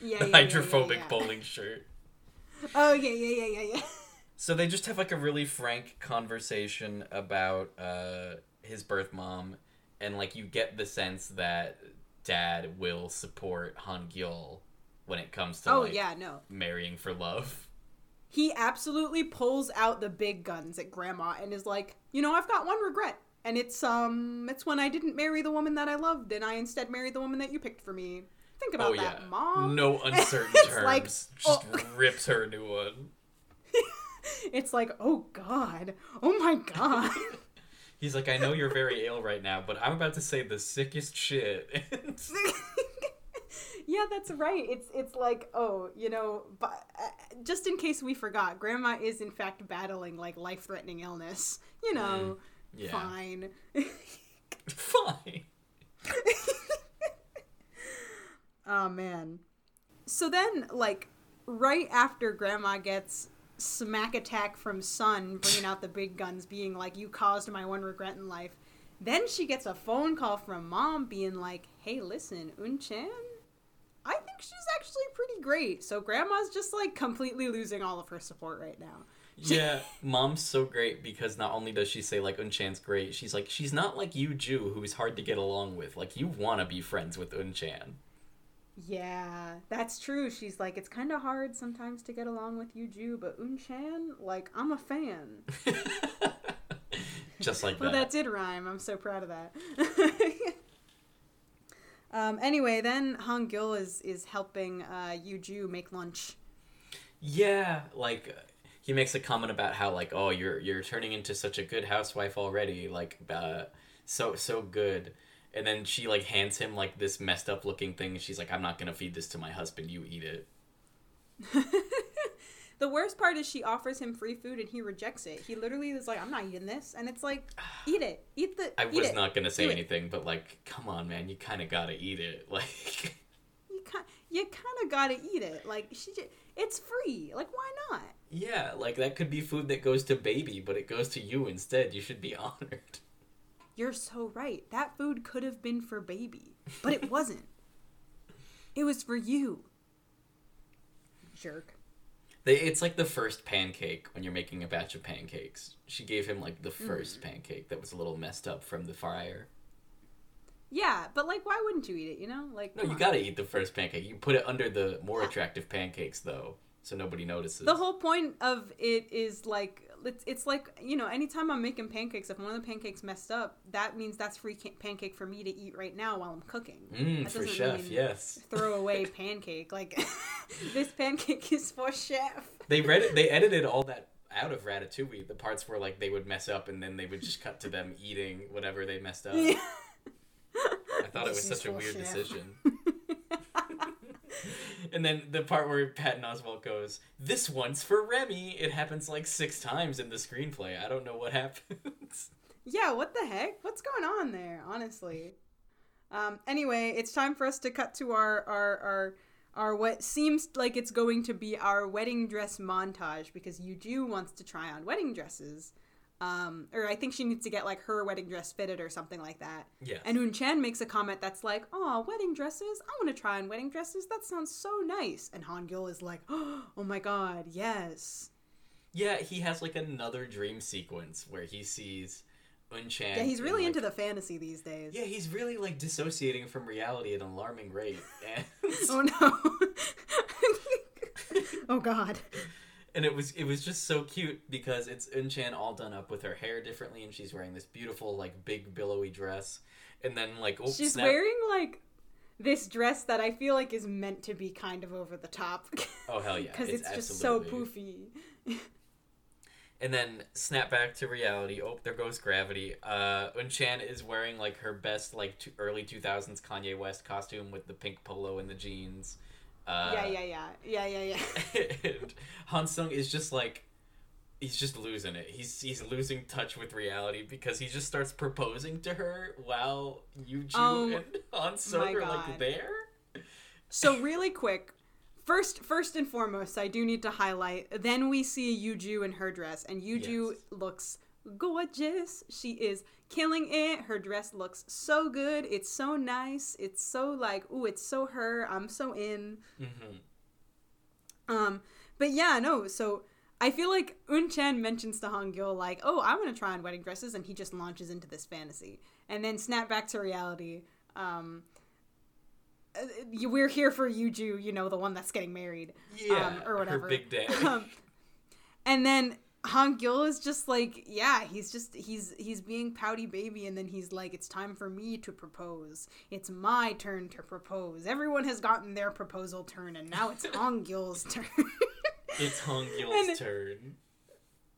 Yeah. The yeah, hydrophobic yeah. bowling shirt. Oh yeah. Yeah. Yeah. Yeah. Yeah. So they just have like a really frank conversation about uh, his birth mom, and like you get the sense that dad will support Han Gyul when it comes to Oh like yeah. No. marrying for love. he absolutely pulls out the big guns at grandma and is like, you know, I've got one regret. And it's um it's when I didn't marry the woman that I loved and I instead married the woman that you picked for me. Think about oh yeah, that, mom. no uncertain It's terms. like, just oh. rips her a new one. It's like, oh god. Oh my god. He's like, I know you're very ill right now, but I'm about to say the sickest shit. yeah, that's right. It's it's like, oh, you know, but uh, just in case we forgot, grandma is in fact battling like life-threatening illness. You know, yeah, fine. fine. Oh man. So then, like, right after Grandma gets smack attack from son bringing out the big guns, being like, "You caused my one regret in life." Then she gets a phone call from Mom, being like, "Hey, listen, Unchan, I think she's actually pretty great." So Grandma's just like completely losing all of her support right now. Yeah, mom's so great because not only does she say like Unchan's great, she's like she's not like you Jew who's hard to get along with. Like you want to be friends with Unchan. Yeah, that's true. She's like, it's kind of hard sometimes to get along with you, Jew, but Unchan, like, I'm a fan. Just like Well, that. that did rhyme. I'm so proud of that. um, anyway, then Hong Gil is is helping uh, Yuju make lunch. Yeah, like he makes a comment about how like oh you're you're turning into such a good housewife already, like uh so so good. And then she like hands him like this messed up looking thing. and She's like, "I'm not gonna feed this to my husband. You eat it." the worst part is she offers him free food and he rejects it. He literally is like, "I'm not eating this," and it's like, "Eat it, eat the." I eat was it. not gonna say it. anything, but like, come on, man, you kind of gotta eat it. Like, You kind, you kind of gotta eat it. Like she, just, it's free. Like why not? yeah, like that could be food that goes to baby, but it goes to you instead. You should be honored. You're so right. That food could have been for baby, but it wasn't. it was for you. Jerk. They, it's like the first pancake when you're making a batch of pancakes. She gave him like the 1st mm-hmm. pancake that was a little messed up from the fryer. Yeah, but like, why wouldn't you eat it? You know, like No, you on. gotta eat the first pancake. You put it under the more attractive pancakes though, so nobody notices. The whole point of it is like it's, it's like you know, anytime I'm making pancakes, if one of the pancakes messed up, that means that's free ca- pancake for me to eat right now while I'm cooking. mm, that for chef, yes. Throw away pancake. Like this pancake is for chef. They read it. They edited all that out of Ratatouille. The parts where like they would mess up and then they would just cut to them eating whatever they messed up. Yeah. I thought it was such a weird chef. decision. and then the part where Patton Oswalt goes, "This one's for Remy." It happens like six times in the screenplay. I don't know what happens. Yeah, what the heck? What's going on there, honestly? Um, anyway, it's time for us to cut to our, our, our, our what seems like it's going to be our wedding dress montage because Yuju wants to try on wedding dresses. Um, or I think she needs to get like her wedding dress fitted or something like that. Yeah. And Un Chan makes a comment that's like, "Oh, wedding dresses! I want to try on wedding dresses. That sounds so nice." And Han Gil is like, "Oh my god, yes!" yeah, he has like another dream sequence where he sees Un Chan. Yeah, he's really in, into the fantasy these days. Yeah, he's really like dissociating from reality at an alarming rate. And, Oh no. oh god. And it was it was just so cute because it's Unchan all done up with her hair differently and she's wearing this beautiful like big billowy dress. And then like oh She's snap. wearing like this dress that I feel like is meant to be kind of over the top. Oh hell yeah. Because it's, just so poofy. And then snap back to reality. Oh, there goes gravity. Uh, Un Chan is wearing like her best like two, early two thousands Kanye West costume with the pink polo and the jeans. Uh, yeah, yeah, yeah. Yeah, yeah, yeah. and Han Sung is just like he's just losing it. He's he's losing touch with reality because he just starts proposing to her while Yuju Oh, and Han Sung my are God. like there. So really quick, first first and foremost, I do need to highlight. Then we see Yuju in her dress, and Yuju Yes. looks gorgeous. She is killing it. Her dress looks so good. It's so nice. It's so like, ooh, it's so her. I'm so in. hmm Um, but yeah, no. So I feel like Un Chan mentions to Han Gil like, "Oh, I want to try on wedding dresses," and he just launches into this fantasy, and then snap back to reality. Um, uh, we're here for Yuju, you know, the one that's getting married, Yeah, um, or whatever. Her big day. um, and then Han Gil is just like, yeah, he's just he's he's being pouty baby, and then he's like, it's time for me to propose. It's my turn to propose. Everyone has gotten their proposal turn, and now it's Han Gil's turn. it's Han And- Gil's turn.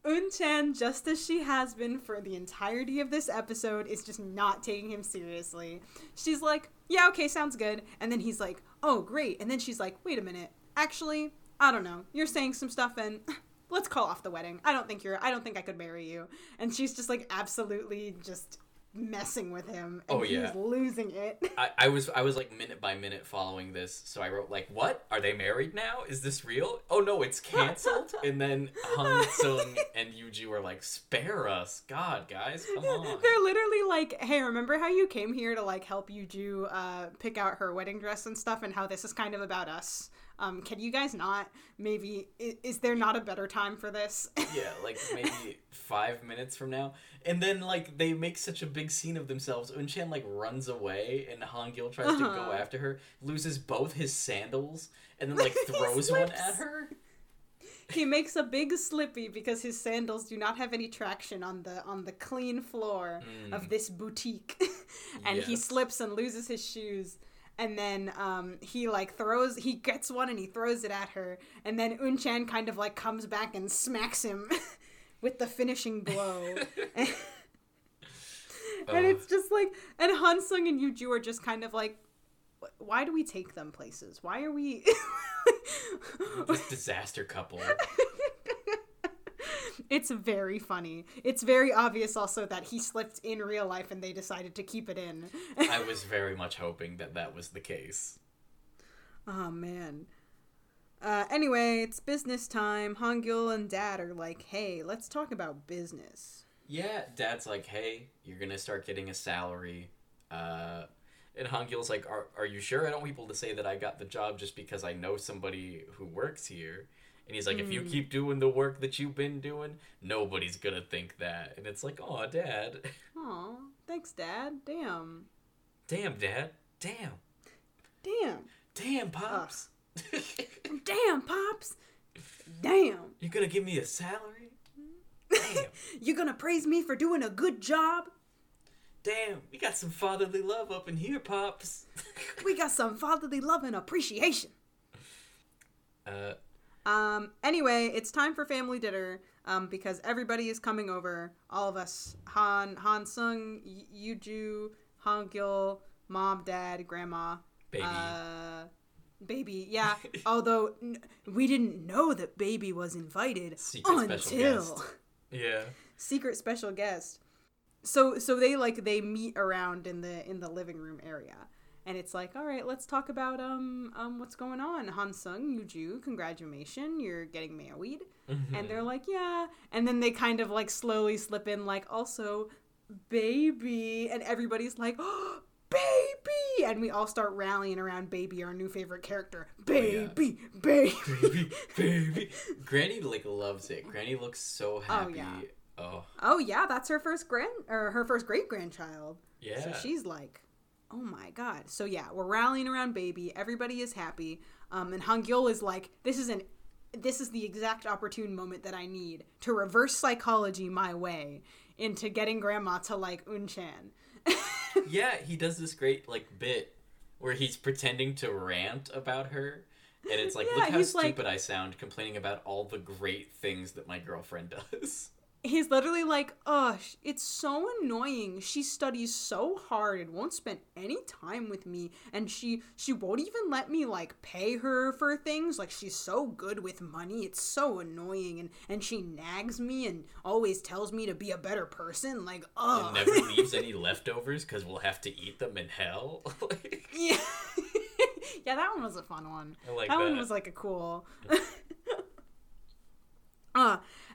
Un Chan, just as she has been for the entirety of this episode, is just not taking him seriously. She's like, yeah, okay, sounds good. And then he's like, oh, great. And then she's like, wait a minute. Actually, I don't know. You're saying some stuff and let's call off the wedding. I don't think you're, I don't think I could marry you. And she's just like absolutely just messing with him. And Oh, yeah. He's losing it. I, I was I was like minute by minute following this, so I wrote like, "What are they married now? Is this real? Oh no, it's canceled." and then Han Sung and Yuju were like, "Spare us, God, guys, come on." They're literally like, "Hey, remember how you came here to like help Yuju uh, pick out her wedding dress and stuff, and how this is kind of about us? Um, can you guys not maybe? Is, is there not a better time for this?" yeah, like maybe five minutes from now, and then like they make such a big scene of themselves. Unchan like runs away, and Han Gil tries to go Uh-huh. after her, loses both his sandals, and then like throws one at her. he makes a big slippy because his sandals do not have any traction on the on the clean floor of this boutique, and he Mm. Slips and loses his shoes. And then um, he like throws, he gets one and he throws it at her, and then Unchan kind of like comes back and smacks him with the finishing blow. and, and it's just like, and Han Sung and Yuju are just kind of like, why do we take them places? Why are we? this disaster couple. It's very funny. It's very obvious also that he slipped in real life and they decided to keep it in. I was very much hoping that that was the case. oh man. Uh, anyway, it's business time. Hongil and Dad are like, "Hey, let's talk about business." Yeah, Dad's like, "Hey, you're gonna start getting a salary," uh, and Hangil's like, "Are are you sure? I don't want people to say that I got the job just because I know somebody who works here." And he's like, "If you keep doing the work that you've been doing, nobody's gonna think that." And it's like, "Oh, Dad, Aw, thanks, Dad. Damn, damn, Dad, damn, damn, damn, pops, damn, pops. Damn, you're gonna give me a salary? Damn, you gonna praise me for doing a good job? damn, we got some fatherly love up in here, pops." We got some fatherly love and appreciation. uh, Um, anyway, it's time for family dinner. Um, because everybody is coming over. All of us, Han, Han Sung, Yuju, Han Gil, mom, dad, grandma, baby. uh, baby. Yeah. Although n- we didn't know that baby was invited Secret until yeah. secret special guest. So so they like they meet around in the in the living room area. And it's like, all right, let's talk about um um what's going on. Hansung, Yuju, congratulations, you're getting married. Mm-hmm. And they're like, yeah. And then they kind of like slowly slip in, like, also, baby. And everybody's like, oh, baby. And we all start rallying around baby, our new favorite character. Baby, baby. baby, baby. Granny like loves it. Granny looks so happy. Oh yeah. Oh, Oh yeah, that's her first grand or her first great grandchild. yeah. So she's like, oh my god. So yeah, we're rallying around baby. Everybody is happy. Um, and Hangyul is like, this is an, this is the exact opportune moment that I need to reverse psychology my way into getting grandma to like Unchan. yeah, he does this great like bit where he's pretending to rant about her. And it's like, Yeah, look how he's like- stupid I sound complaining about all the great things that my girlfriend does. He's literally like, ugh, it's so annoying. She studies so hard and won't spend any time with me, and she she won't even let me like pay her for things. Like she's so good with money. It's so annoying, and and she nags me and always tells me to be a better person. Like, ugh. And never leaves any leftovers because we'll have to eat them in hell. Like, yeah. yeah, that one was a fun one. I like that, one was like a cool.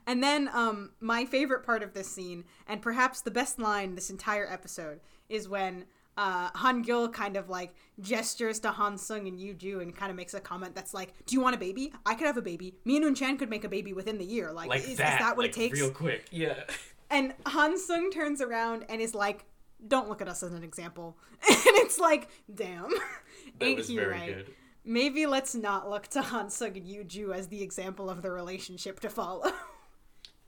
and then um, my favorite part of this scene, and perhaps the best line this entire episode, is when uh, Han Gil kind of like gestures to Han Sung and Yuju and kind of makes a comment that's like, "Do you want a baby? I could have a baby. Me and Un Chan could make a baby within the year. Like, like is, is that. that what like, it takes?" Real quick. Yeah. And Han Sung turns around and is like, "Don't look at us as an example." and it's like, "Damn, That ain't was he very right?" good. Maybe let's not look to Han Sung and Yuju as the example of the relationship to follow.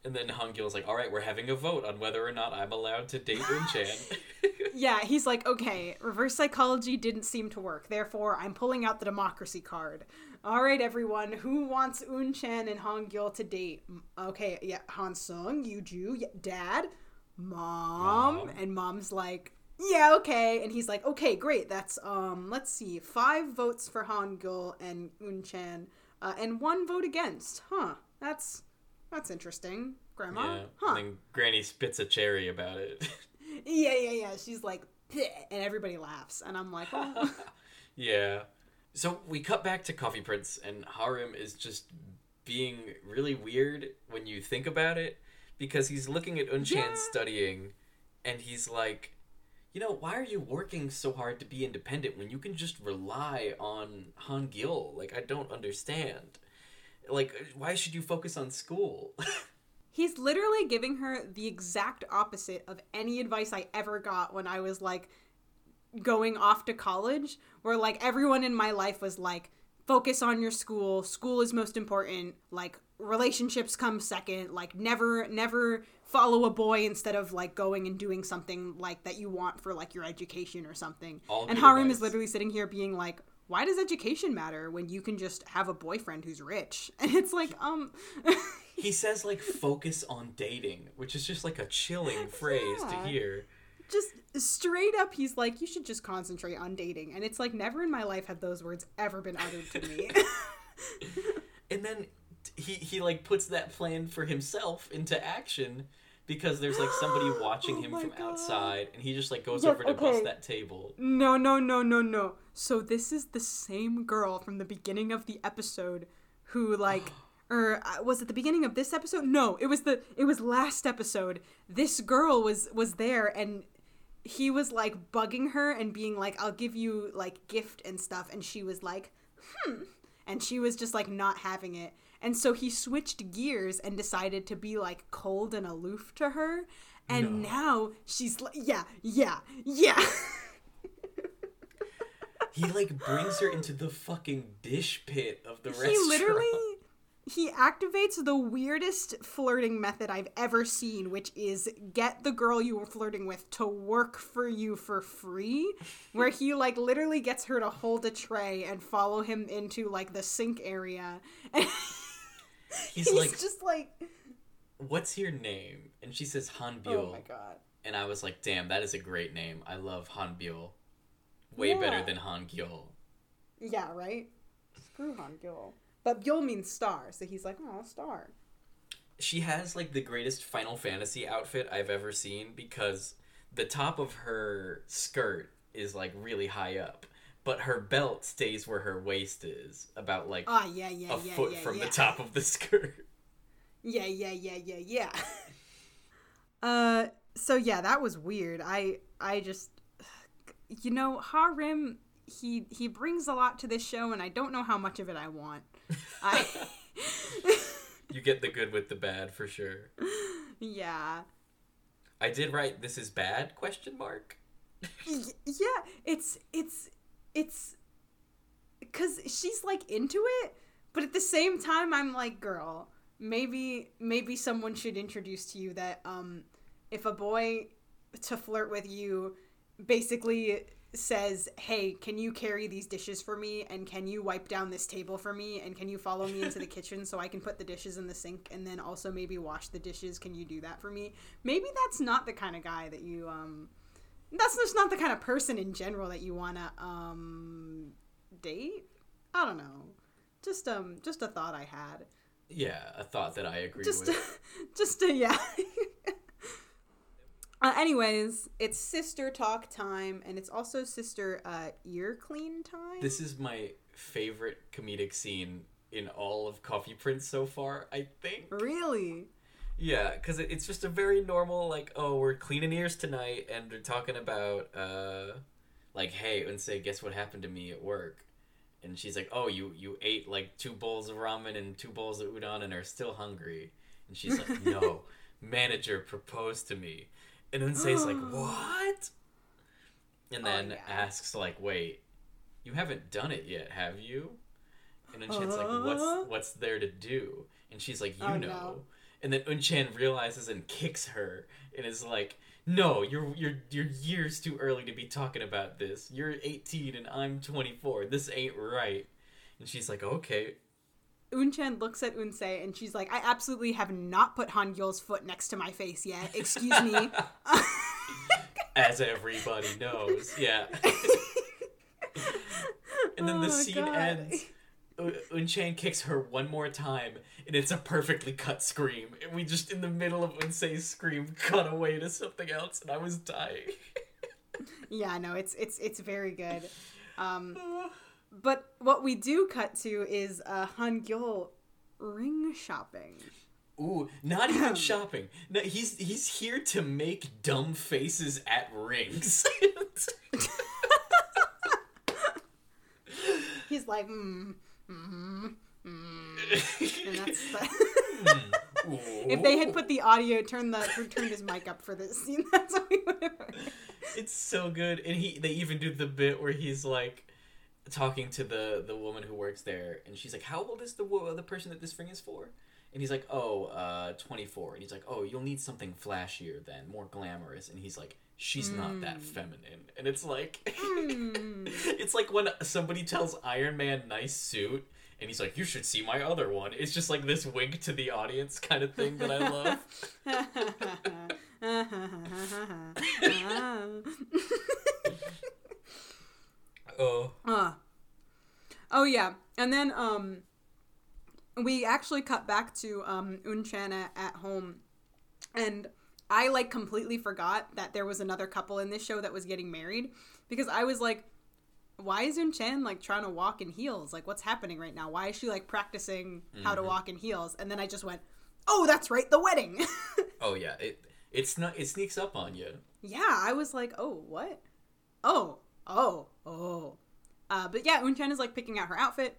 And then Hangil's like, all right, we're having a vote on whether or not I'm allowed to date Unchan. yeah, he's like, okay, reverse psychology didn't seem to work. Therefore, I'm pulling out the democracy card. All right, everyone, who wants Un Chan and Han Gil to date? Okay, yeah, Han Sung, Yuju, yeah, Dad, Mom, Mom. and Mom's like, yeah, okay, and he's like, okay, great. That's um, let's see, five votes for Han Gil and Un Chan, uh, and one vote against. Huh? That's that's interesting, Grandma. yeah. Huh? And then Granny spits a cherry about it. Yeah, yeah, yeah. She's like, and everybody laughs, and I'm like, oh. yeah. So we cut back to Coffee Prince, and Harim is just being really weird when you think about it, because he's looking at Unchan Yeah. studying, and he's like, you know, why are you working so hard to be independent when you can just rely on Han Gil? Like, I don't understand. Like, why should you focus on school? he's literally giving her the exact opposite of any advice I ever got when I was like going off to college, where like everyone in my life was like, focus on your school, school is most important, like relationships come second, like never, never follow a boy instead of like going and doing something like that you want for like your education or something. All and Harim advice. is literally sitting here being like, why does education matter when you can just have a boyfriend who's rich? And it's like, um, he says, like, focus on dating, which is just like a chilling phrase Yeah. to hear. just straight up, he's like, you should just concentrate on dating. And it's like, never in my life have those words ever been uttered to me. and then he he like puts that plan for himself into action because there's like somebody watching Oh him my from God. outside and he just like goes Yes, over to bust that table no, no, no, no, no. So this is the same girl from the beginning of the episode who, like, or uh, was it the beginning of this episode? No, it was the it was last episode. This girl was was there and he was like bugging her and being like, "I'll give you like gift and stuff," and she was like, "Hmm," and she was just like not having it. And so he switched gears and decided to be like cold and aloof to her. And No. now she's like, yeah, yeah, yeah. he like brings her into the fucking dish pit of the restaurant he literally he activates the weirdest flirting method I've ever seen, which is get the girl you were flirting with to work for you for free, where he like literally gets her to hold a tray and follow him into like the sink area. And he's, he's like just like what's your name and she says han Oh my god. and i was like damn that is a great name i love han Byul. way better than han Gyul. Yeah, right? Screw Han Gil. But Gil means star, so he's like, oh, star. she has like the greatest Final Fantasy outfit I've ever seen because the top of her skirt is like really high up, but her belt stays where her waist is, about like Oh yeah, yeah, a yeah, foot yeah, from yeah. the top of the skirt. Yeah, yeah, yeah, yeah, yeah. uh, so yeah, that was weird. I, I just, you know, Harim, he he brings a lot to this show, and I don't know how much of it I want. I, You get the good with the bad for sure. yeah, I did write this is bad question mark. Yeah. It's it's it's because she's like into it, but at the same time, I'm like, girl, maybe maybe someone should introduce to you that um, if a boy to flirt with you basically says, "Hey, can you carry these dishes for me and can you wipe down this table for me and can you follow me into the kitchen so I can put the dishes in the sink and then also maybe wash the dishes? Can you do that for me?" Maybe that's not the kind of guy that you um that's just not the kind of person in general that you want to um date. I don't know. Just um just a thought I had. Yeah, a thought that I agree Just with. just a yeah. Uh, anyways, it's sister talk time, and it's also sister uh, ear clean time. This is my favorite comedic scene in all of Coffee Prince so far, I think. really? Yeah, because it's just a very normal, like, oh, we're cleaning ears tonight, and they're talking about, uh, like, hey, and say, guess what happened to me at work? And she's like, oh, you, you ate, like, two bowls of ramen and two bowls of udon and are still hungry. And she's like, no, manager proposed to me. And Unsei's like, what? And Oh, then yeah. asks, like, wait, you haven't done it yet, have you? And Unchan's like, Uh? what's, what's there to do? And she's like, you Oh, know. no. And then Unchan realizes and kicks her and is like, "No, you're you're you're years too early to be talking about this. You're 18 and I'm 24. This ain't right." And she's like, "Okay." Unchan looks at Unsei and she's like, I absolutely have not put Han Gyul's foot next to my face yet. Excuse me. As everybody knows, yeah. and then the Oh, scene God. ends. Unchan kicks her one more time, and it's a perfectly cut scream. And we just, in the middle of Unsei's scream, cut away to something else, and I was dying. yeah, no, it's it's it's very good. Um, but what we do cut to is uh, Han Gyul ring shopping. Ooh, not even shopping. No, he's he's here to make dumb faces at rings. He's like, mm, mm, mm. The if they had put the audio, turn the turned his mic up for this scene, that's what we would have heard. it's so good, and he they even do the bit where he's like talking to the the woman who works there, and she's like, "How old is the wo- the person that this ring is for?" And he's like, "Oh, uh, 24." And he's like, "Oh, you'll need something flashier then, more glamorous." And he's like, "She's not that feminine." And it's like, it's like when somebody tells Iron Man nice suit. And he's like, "You should see my other one." It's just like this wink to the audience kind of thing that I love. Oh, Uh. Oh yeah, and then um, we actually cut back to um Unchana at home, and I like completely forgot that there was another couple in this show that was getting married because I was like, why is Unchan like trying to walk in heels? Like, what's happening right now? Why is she like practicing how to walk in heels? And then I just went, oh, that's right, the wedding. oh yeah. It it's not. It sneaks up on you. yeah, I was like, oh, what? Oh, oh, oh. Uh, but yeah, Unchan is like picking out her outfit,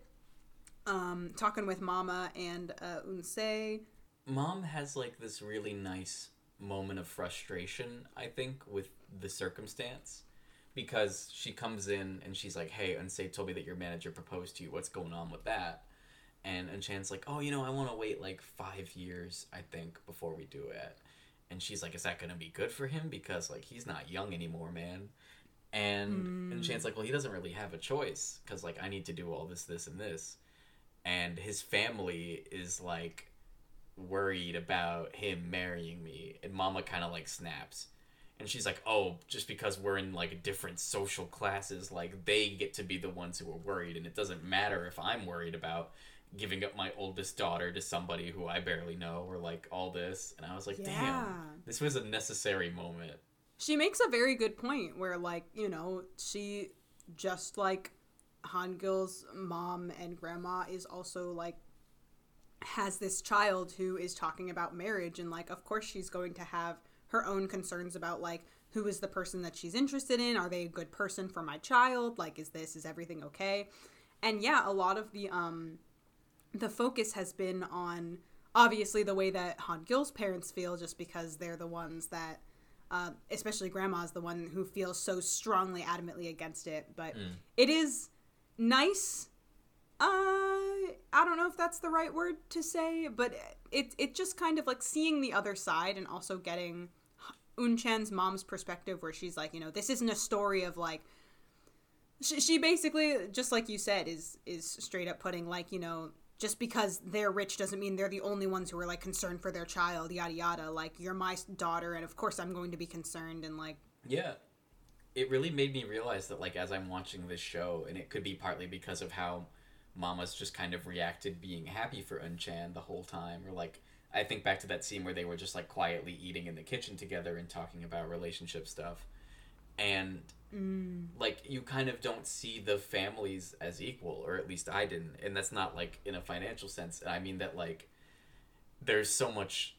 um, talking with Mama and uh, Unsei. Mom has like this really nice moment of frustration, I think, with the circumstance. Because she comes in and she's like, Hey, Unsei told me that your manager proposed to you. What's going on with that? And Unchan's like, Oh, you know, I want to wait like five years, I think, before we do it. And she's like, Is that going to be good for him? Because, like, he's not young anymore, man. And hmm. Unchan's like, Well, he doesn't really have a choice. Because, like, I need to do all this, this, and this. And his family is like, worried about him marrying me. And mama kind of like snaps. And she's like oh just because we're in like different social classes like they get to be the ones who are worried. And it doesn't matter if i'm worried about giving up my oldest daughter to somebody who i barely know or like all this. And i was like Yeah. damn this was a necessary moment. She makes a very good point where, like, you know, she just like Hangil's mom and grandma is also like has this child who is talking about marriage and like of course she's going to have her own concerns about like who is the person that she's interested in? Are they a good person for my child? Like is this is everything okay? And yeah a lot of the um the focus has been on obviously the way that han gil's parents feel just because they're the ones that uh, especially grandma's the one who feels so strongly adamantly against it. But it is nice uh i don't know if that's the right word to say but it it just kind of like seeing the other side and also getting unchan's mom's perspective where she's like you know this isn't a story of like she, she basically just like you said is is straight up putting like you know just because they're rich doesn't mean they're the only ones who are like concerned for their child yada yada like you're my daughter and of course i'm going to be concerned and like Yeah. It really made me realize that, like, as I'm watching this show, and it could be partly because of how Mama's just kind of reacted being happy for Unchan the whole time, or like, I think back to that scene where they were just like quietly eating in the kitchen together and talking about relationship stuff. And mm. like you kind of don't see the families as equal, or at least I didn't. And that's not like in a financial sense. I mean that like there's so much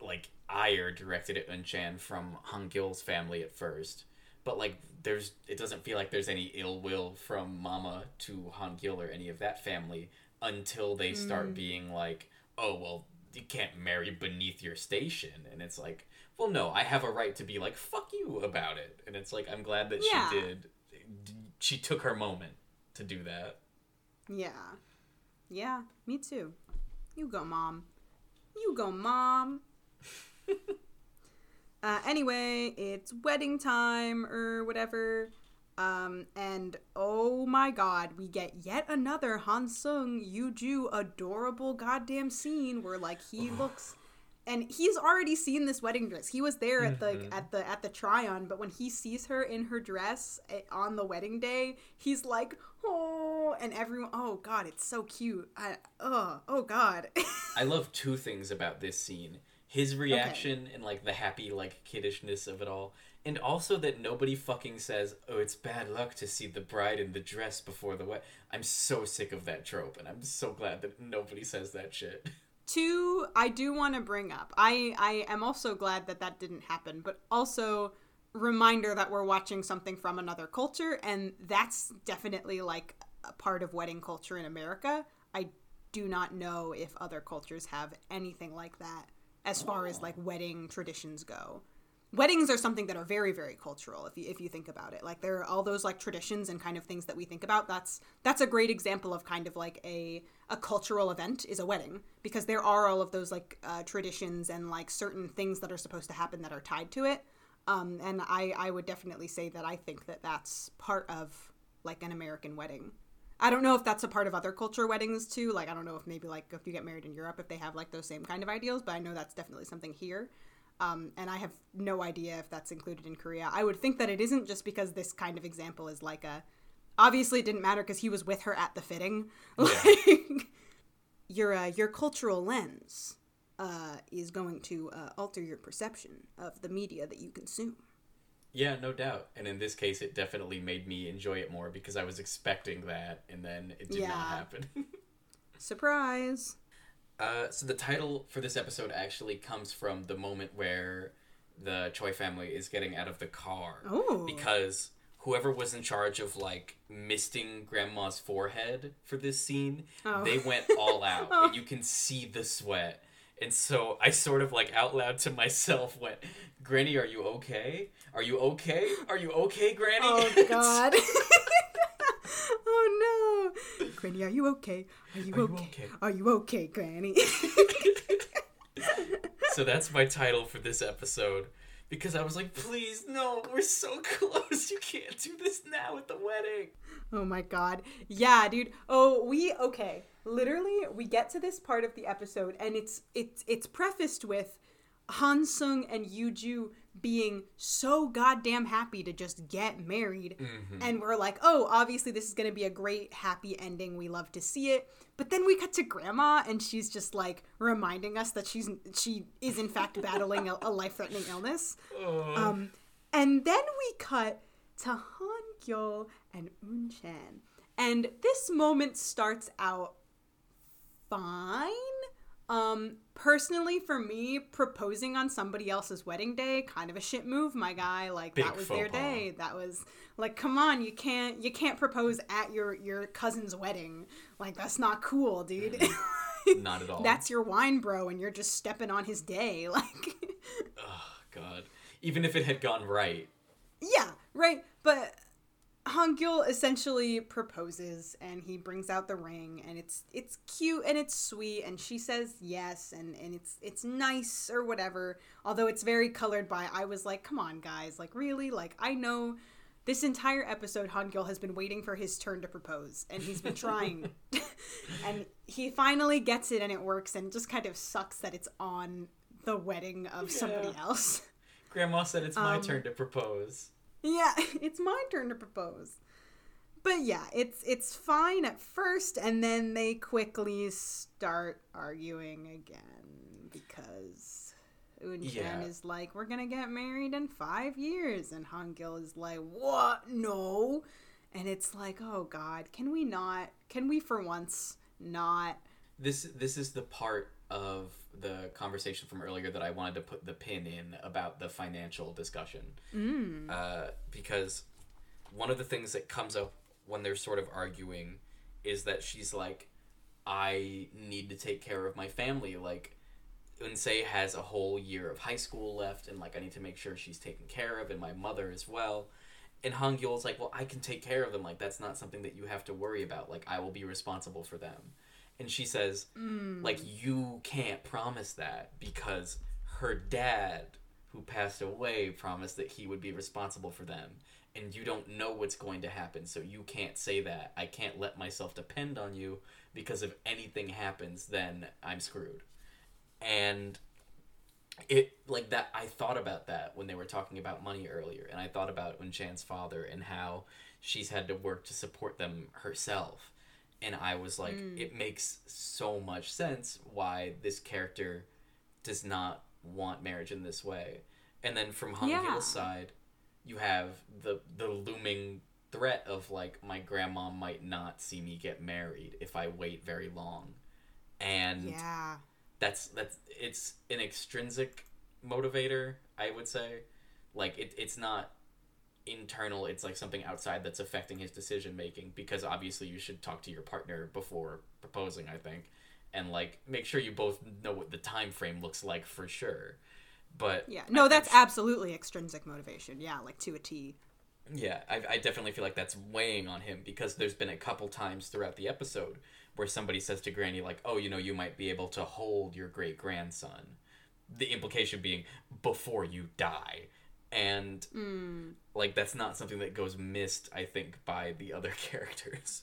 like ire directed at Unchan from Hangyul's family at first. But like there's it doesn't feel like there's any ill will from Mama to Hangyul or any of that family until they start hmm. being like, Oh well, you can't marry beneath your station and it's like, Well no, I have a right to be like, fuck you about it and it's like I'm glad that Yeah. she did she took her moment to do that. Yeah. Yeah, me too. You go, mom. You go, mom. uh, anyway, it's wedding time or whatever. Um, and oh my god, we get yet another Han Sung Yuju adorable goddamn scene where like he looks and he's already seen this wedding dress. He was there at the at the at the try on, but when he sees her in her dress eh, on the wedding day, he's like, "Oh!" and everyone, "Oh god, it's so cute." I oh, oh god. I love two things about this scene. His reaction and like the happy like kiddishness of it all. And also that nobody fucking says, "Oh, it's bad luck to see the bride in the dress before the wedding." I'm so sick of that trope and I'm so glad that nobody says that shit. Two, I do want to bring up. I I am also glad that that didn't happen, but also reminder that we're watching something from another culture and that's definitely like a part of wedding culture in America. I do not know if other cultures have anything like that as far as like wedding traditions go. Weddings are something that are very very cultural if you if you think about it. Like there are all those like traditions and kind of things that we think about. That's that's a great example of kind of like a a cultural event is a wedding because there are all of those like uh, traditions and like certain things that are supposed to happen that are tied to it. Um, and I I would definitely say that I think that that's part of like an American wedding. I don't know if that's a part of other culture weddings too. Like I don't know if maybe like if you get married in Europe if they have like those same kind of ideals, but I know that's definitely something here. Um, and I have no idea if that's included in Korea. I would think that it isn't just because this kind of example is like a. Obviously, it didn't matter because he was with her at the fitting. Like, your uh, your cultural lens uh, is going to uh, alter your perception of the media that you consume. Yeah, no doubt. And in this case it definitely made me enjoy it more because I was expecting that and then it did Yeah. not happen. Surprise! Uh, so the title for this episode actually comes from the moment where the Choi family is getting out of the car Oh. because whoever was in charge of like misting grandma's forehead for this scene, Oh. they went all out and you can see the sweat. And so I sort of like out loud to myself went, "Granny, are you okay? Are you okay? Are you okay, Granny?" Oh God! oh no, Granny, are you okay? Are you, you okay? okay? Are you okay, Granny? so that's my title for this episode because I was like, please, no, we're so close. You can't do this now at the wedding. Oh my god. Yeah, dude. Oh, we okay. Literally, we get to this part of the episode and it's it's it's prefaced with Han Sung and Yuju being so goddamn happy to just get married. Mhm. And we're like, oh, obviously this is going to be a great, happy ending. We love to see it. But then we cut to grandma, and she's just like reminding us that she's she is in fact battling a, a life-threatening illness. Oh. Um, and then we cut to Han Gyo and Un Chan, and this moment starts out fine. Um, personally, for me, proposing on somebody else's wedding day, kind of a shit move, my guy. Like Big that was their pas. day. That was like, come on, you can't you can't propose at your your cousin's wedding. Like that's not cool, dude. Not at all. That's your wine bro, and you're just stepping on his day. Like, oh god. Even if it had gone right. yeah, right. But Hangyul essentially proposes, and he brings out the ring, and it's it's cute and it's sweet, and she says yes, and and it's it's nice or whatever. Although it's very colored by, I was like, come on, guys, like really, like I know. This entire episode, Hangyul has been waiting for his turn to propose, and he's been trying. and he finally gets it, and it works, and it just kind of sucks that it's on the wedding of somebody Yeah. else. Grandma said it's my Um, turn to propose. Yeah, it's my turn to propose. But yeah, it's it's fine at first, and then they quickly start arguing again because Unchan Yeah. is like, "We're gonna get married in five years," and Hangyul is like, "What? No!" And it's like, "Oh God, can we not? Can we for once not?" This this is the part of the conversation from earlier that I wanted to put the pin in about the financial discussion. Mm. Uh, because one of the things that comes up when they're sort of arguing is that she's like, I need to take care of my family. Like, Unsei has a whole year of high school left, and like, I need to make sure she's taken care of, and my mother as well. And Hangyul's like, well, I can take care of them. Like, that's not something that you have to worry about. Like, I will be responsible for them. And she says, Mm. like, you can't promise that because her dad, who passed away, promised that he would be responsible for them. And you don't know what's going to happen, so you can't say that. I can't let myself depend on you because if anything happens, then I'm screwed. And it like that I thought about that when they were talking about money earlier and I thought about Unchan's father and how she's had to work to support them herself and I was like Mm. it makes so much sense why this character does not want marriage in this way and then from Hung Yeah. Gil's side you have the the looming threat of like my grandma might not see me get married if I wait very long and Yeah. that's that's it's an extrinsic motivator i would say like it, it's not internal it's like something outside that's affecting his decision making because obviously you should talk to your partner before proposing i think and like make sure you both know what the time frame looks like for sure but Yeah. No, I'm that's absolutely extrinsic motivation. Yeah, like to a T. yeah, I, I definitely feel like that's weighing on him because there's been a couple times throughout the episode where somebody says to Granny, like, oh, you know, you might be able to hold your great grandson. The implication being before you die. And, Mm. like, that's not something that goes missed, I think, by the other characters.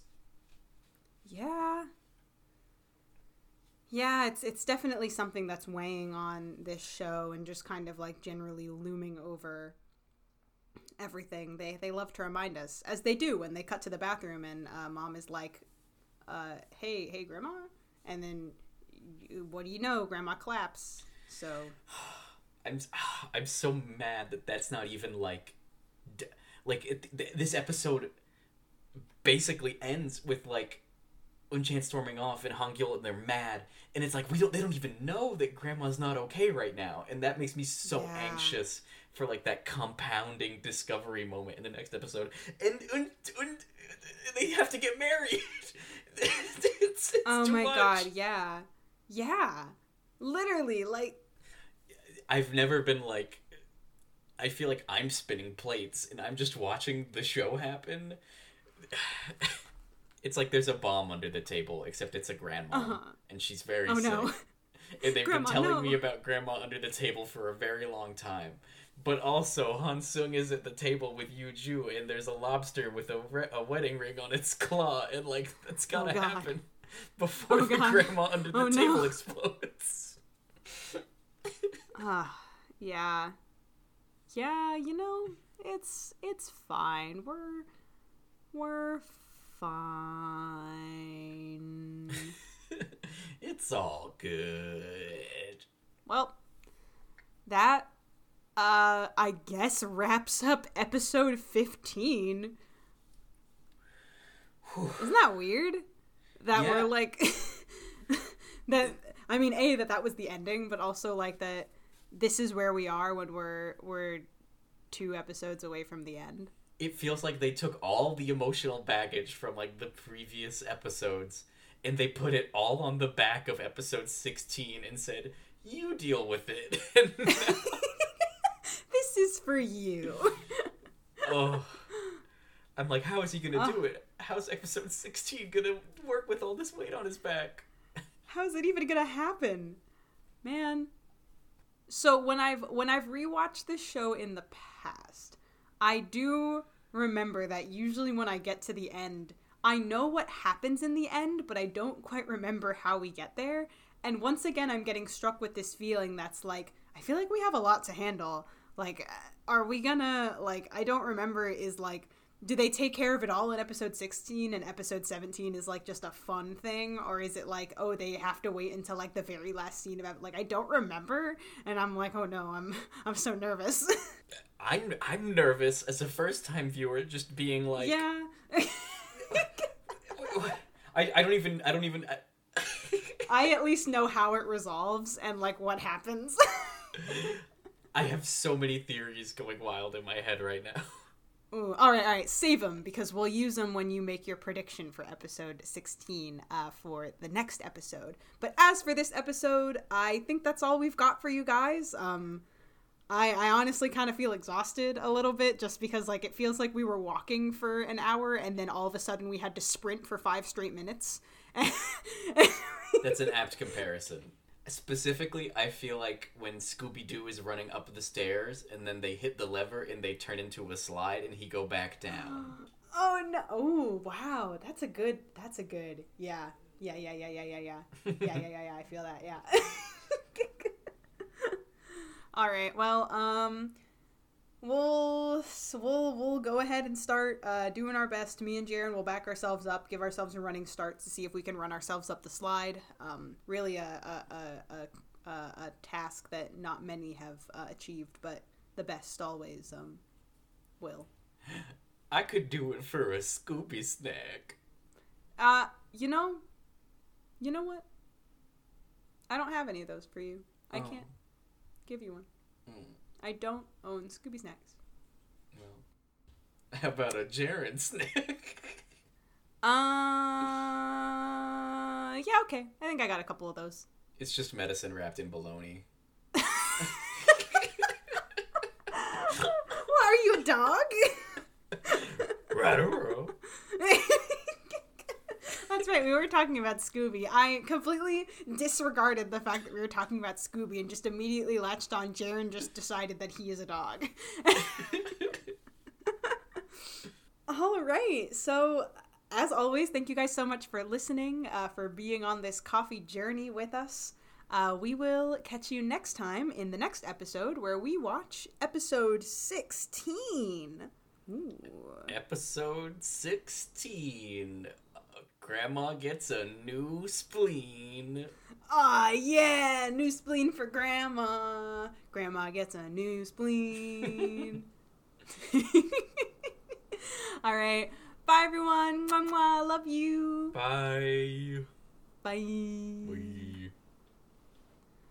Yeah. Yeah, it's it's definitely something that's weighing on this show and just kind of like generally looming over everything. They they love to remind us, as they do when they cut to the bathroom and uh, mom is like, uh, "Hey, hey, grandma," and then what do you know? Grandma claps. So I'm I'm so mad that that's not even like like it, th- this episode basically ends with like Unchan storming off and Hangyul and they're mad. And it's like we don't they don't even know that grandma's not okay right now. And that makes me so Yeah. anxious for like that compounding discovery moment in the next episode. And, and, and they have to get married. It's, it's oh my much. god, yeah, yeah, literally like I've never been like I feel like I'm spinning plates and I'm just watching the show happen. It's like there's a bomb under the table, except it's a grandma, Uh-huh. and she's very oh sick. no. And they've Grandma, been telling no. me about grandma under the table for a very long time. But also, Han Sung is at the table with Yu Ju, and there's a lobster with a, re- a wedding ring on its claw, and like that's gotta Oh, happen before Oh, the God. grandma under the Oh, no. table explodes. Ah, yeah. yeah, you know, it's it's fine. We're we're fine. it's all good. Well, that uh I guess wraps up episode 15. Isn't that weird? That Yeah. we're like that I mean, A that that was the ending, but also like that this is where we are when we're we're two episodes away from the end. It feels like they took all the emotional baggage from like the previous episodes and they put it all on the back of episode 16 and said, "You deal with it." This is for you. oh. I'm like, how is he gonna Oh. do ah. it? How's episode 16 gonna work with all this weight on his back? How's it even gonna happen? Man. So when I've when I've rewatched this show in the past, I do remember that usually when I get to the end, I know what happens in the end, but I don't quite remember how we get there. And once again, I'm getting struck with this feeling that's like, I feel like we have a lot to handle. Like, uh, are we gonna, like, I don't remember, is like, do they take care of it all in episode 16 and episode 17 is like just a fun thing or is it like oh they have to wait until like the very last scene of it like i don't remember and i'm like oh no i'm i'm so nervous I'm I'm nervous as a first time viewer, just being like, yeah I, I don't even I don't even. I, i at least know how it resolves and like what happens I have so many theories going wild in my head right now. Ooh, all right all right save them because we'll use them when you make your prediction for episode 16 uh, for the next episode but as for this episode i think that's all we've got for you guys um I, I honestly kind of feel exhausted a little bit just because like it feels like we were walking for an hour and then all of a sudden we had to sprint for five straight minutes. That's an apt comparison. Specifically, I feel like when Scooby Doo is running up the stairs and then they hit the lever and they turn into a slide and he go back down. oh no! Oh wow, that's a good. That's a good. Yeah, yeah, yeah, yeah, yeah, yeah, yeah, yeah, yeah, yeah, yeah. I feel that. Yeah. all right. Well, um, we'll we'll we'll go ahead and start uh, doing our best. Me and Jaren will back ourselves up, give ourselves a running start to see if we can run ourselves up the slide. Um, really a a, a, a, a, task that not many have uh, achieved, but the best always um will. I could do it for a Scooby snack. Uh, you know, you know what? I don't have any of those for you. I Oh. can't give you one. Hmm. I don't own Scooby snacks. Well, how about a Jaren snack? Uh, yeah, okay. I think I got a couple of those. it's just medicine wrapped in bologna. what are you, a dog? Right That's right. We were talking about Scooby. I completely disregarded the fact that we were talking about Scooby and just immediately latched on. Jaren just decided that he is a dog. All right. So, as always, thank you guys so much for listening, uh, for being on this coffee journey with us. Uh, we will catch you next time in the next episode where we watch episode 16. Ooh. Episode 16. Grandma gets a new spleen. Ah, yeah, new spleen for grandma. Grandma gets a new spleen. All right. Bye, everyone. Mwah, mwah. Love you. Bye. Bye. Bye.